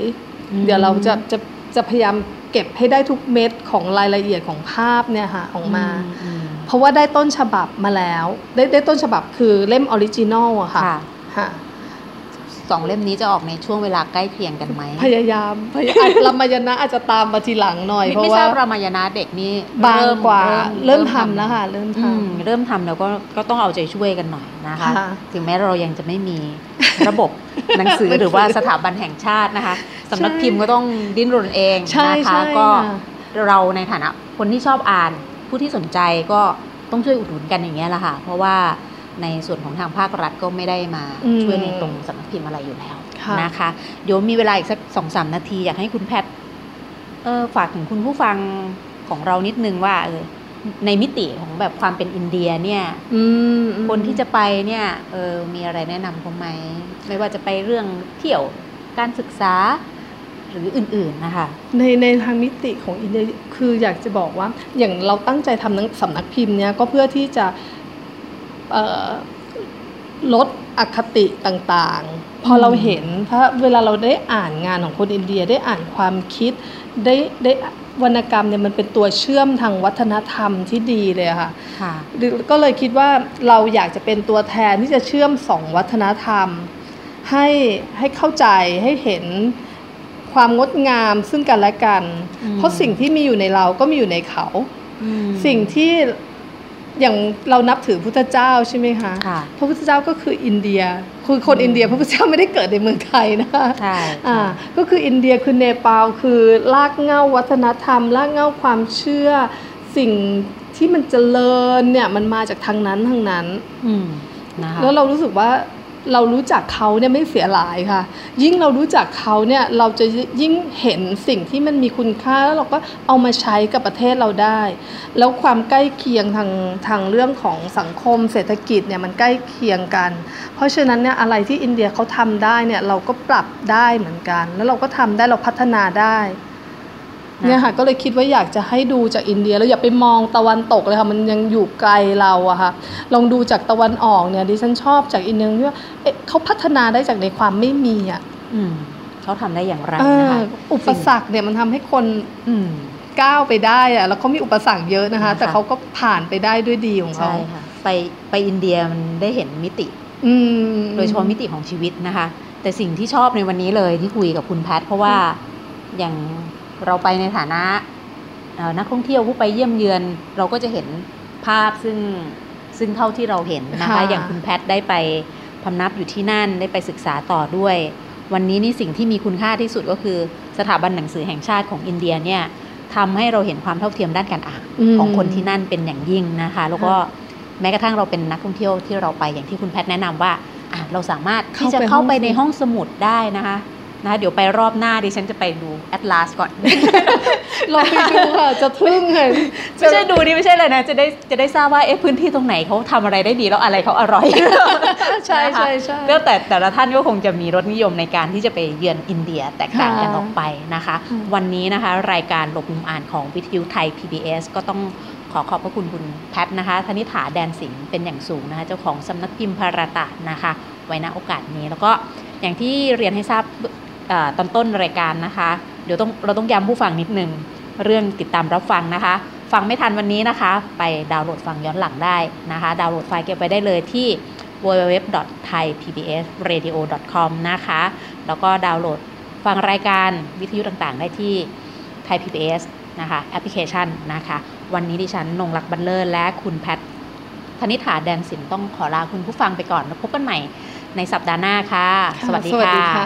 อืมเดี๋ยวเราจะจะจะพยายามเก็บให้ได้ทุกเม็ดของรายละเอียดของภาพเนี่ยค่ะออกมาอืมเพราะว่าได้ต้นฉบับมาแล้ว ได้ได้ต้นฉบับคือเล่ม original อะค่ะค่ะค่ะ สองเล่มนี้จะออกในช่วงเวลาใกล้เคียงกันไหมพยายามพยายามรามายณะอาจจะตามมาทีหลังหน่อยไม่เพราะไม่ทว่าราบรามายณะเด็กนี่บางกว่าเริ่มทำทำแล้วค่ะเริ่มทอืมเริ่มทำแล้วก็ก็ต้องเอาใจช่วยกันหน่อยนะคะค่ะถึงแม้เรายังจะไม่มีระบบหนังสือหนังสือหรือว่าสถาบันแห่งชาตินะคะสำนักใช่พิมพ์ก็ต้องดิ้นรนเองใช่นะคะใช่ก็ค่ะเราในฐานะคนที่ชอบอ่านผู้ที่สนใจก็ต้องช่วยอุดหนุนกันอย่างเงี้ยแหละค่ะ เพราะว่า ในส่วนของทางภาครัฐก็ไม่ได้มาอืมช่วยในตรงสำนักพิมพ์อะไรอยู่แล้วค่ะนะคะเดี๋ยวมีเวลาอีกสักสองสามนาที อยากให้คุณแพทย์เออฝากถึงคุณผู้ฟังของเรานิดนึงว่าเออในมิติของแบบความเป็นอินเดียเนี่ยอืมคนที่จะไปเนี่ยเออมีอะไรแนะนำเขาไหมไม่ว่าจะไปเรื่องเที่ยวการศึกษาหรืออื่นๆนะคะในในทางมิติของอินเดียคืออยากจะบอกว่าอย่างเราตั้งใจทำหนังสำนักพิมพ์เนี้ยก็เพื่อที่จะเอ่อ ลดอคติต่างๆ พอเราเห็นเพราะเวลาเราได้อ่านงานของคนอินเดียได้อ่านความคิดได้ได้วรรณกรรมเนี่ยมันเป็นตัวเชื่อมทางวัฒนธรรมที่ดีเลยอะค่ะค่ะ ก็เลยคิดว่าเราอยากจะเป็นตัวแทนที่จะเชื่อมสองวัฒนธรรม ให้ให้เข้าใจให้เห็นความงดงามซึ่งกันและกันอืมเพราะสิ่งที่มีอยู่ในเราก็มีอยู่ในเขาอืมสิ่งที่ อย่างเรานับถือพุทธเจ้าใช่ไหมคะค่ะพระพุทธเจ้าก็คืออินเดีย คือคนอืมอินเดีย พระพุทธเจ้าไม่ได้เกิดในเมืองไทยนะคะใช่อ่าก็คืออินเดียคือเนปาลคือรากเหง้าวัฒนธรรมรากเหง้าความเชื่อสิ่งที่มันเจริญเนี่ยมันมาจากทางนั้นทางนั้นอืมนะคะแล้วเรารู้สึกว่า เรารู้จักเขาเนี่ยไม่เสียหลายค่ะ ยิ่งเรารู้จักเขาเนี่ยเราจะยิ่งเห็นสิ่งที่มันมีคุณค่าแล้วเราก็เอามาใช้กับประเทศเราได้ แล้วความใกล้เคียงทางทางเรื่องของสังคมเศรษฐกิจเนี่ยมันใกล้เคียงกัน เพราะฉะนั้นเนี่ยอะไรที่อินเดียเขาทำได้เนี่ยเราก็ปรับได้เหมือนกัน แล้วเราก็ทำได้เราพัฒนาได้ เนี่ยค่ะก็เลยคิดว่าอยากจะให้ดูจากอินเดียแล้วอย่าไปมองตะวันตกเลยค่ะมันยังอยู่ไกลเราอะค่ะลองดูจากตะวันออกเนี่ยดิฉันชอบจากอินเดียที่ว่าเอ๊ะเขาพัฒนาได้จากในความไม่มีอะอืมเขาทำได้อย่างไรเอนะอคะอุปสรรคเนี่ยมันทำให้คนอืมก้าวไปได้อะแล้วเขามีอุปสรรคเยอะนะคะนะคะ แต่เขาก็ผ่านไปได้ด้วยดีของเขาใช่ค่ะไปไปอินเดียมันได้เห็นมิติอืมโดยเฉพาะมิติของชีวิตนะคะ แต่สิ่งที่ชอบในวันนี้เลยที่คุยกับคุณแพทย์เพราะว่าอย่าง เราไปในฐานะเอ่อนักท่องเที่ยวผู้ไปเยี่ยมเยือน เราก็จะเห็นภาพซึ่งซึ่งเท่าที่เราเห็นนะคะค่ะอย่างคุณแพทย์ได้ไปพำนับอยู่ที่นั่นได้ไปศึกษาต่อด้วย วันนี้นี่สิ่งที่มีคุณค่าที่สุดก็คือสถาบันหนังสือแห่งชาติของอินเดียเนี่ยทำให้เราเห็นความเท่าเทียมด้านการอ่านมของคนที่นั่นเป็นอย่างยิ่งนะคะ แล้วก็ค่ะแม้กระทั่งเราเป็นนักท่องเที่ยวที่เราไปอย่างที่คุณแพทย์แนะนำว่าอะเราสามารถที่จะเข้าไปในห้องสมุดได้นะคะ นะเดี๋ยวไปรอบหน้าดิฉันจะไปดูแอตลาสก่อนลองไปดูค่ะ จะทึ่งเลยไม่ใช่ดูนี่ไม่ใช่เลยนะ จะได้จะได้ทราบว่าเอ๊ะพื้นที่ตรงไหนเขาทำอะไรได้ดีแล้วอะไรเขาอร่อย ใช่ใช่ใช่ก็แต่แต่ละท่านก็คงจะมีรสนิยมในการที่จะไปเยือนอินเดียแตกต่างกันออกไปนะคะอืมวันนี้นะคะ รายการหลบมุมอ่านของวิทยุไทย PBS ก็ต้องขอขอบพระคุณคุณแพทนะคะธนิษฐาแดนสิงห์เป็นอย่างสูงนะคะเจ้าของสำนักพิมพ์ภารตะนะคะ ไว้ณโอกาสนี้แล้วก็อย่างที่เรียนให้ทราบเอ่อ ตอนต้นรายการนะคะ เดี๋ยวต้องเราต้องย้ำผู้ฟังนิดนึงเรื่องติดตามรับฟังนะคะ ฟังไม่ทันวันนี้นะคะ ไปดาวน์โหลดฟังย้อนหลังได้นะคะ ดาวน์โหลดไฟล์เก็บไว้ได้เลยที่ www.thaipbsradio.com นะคะ แล้วก็ดาวน์โหลดฟังรายการวิทยุต่างๆ ได้ที่ Thai PBS นะคะแอปพลิเคชันนะคะ วันนี้ดิฉันนงรักบัลเลอร์และคุณแพทธนิษฐาแดนสินต้องขอลาคุณผู้ฟังไปก่อนแล้วพบกันใหม่ในสัปดาห์หน้าค่ะค่ะสวัสดีค่ะ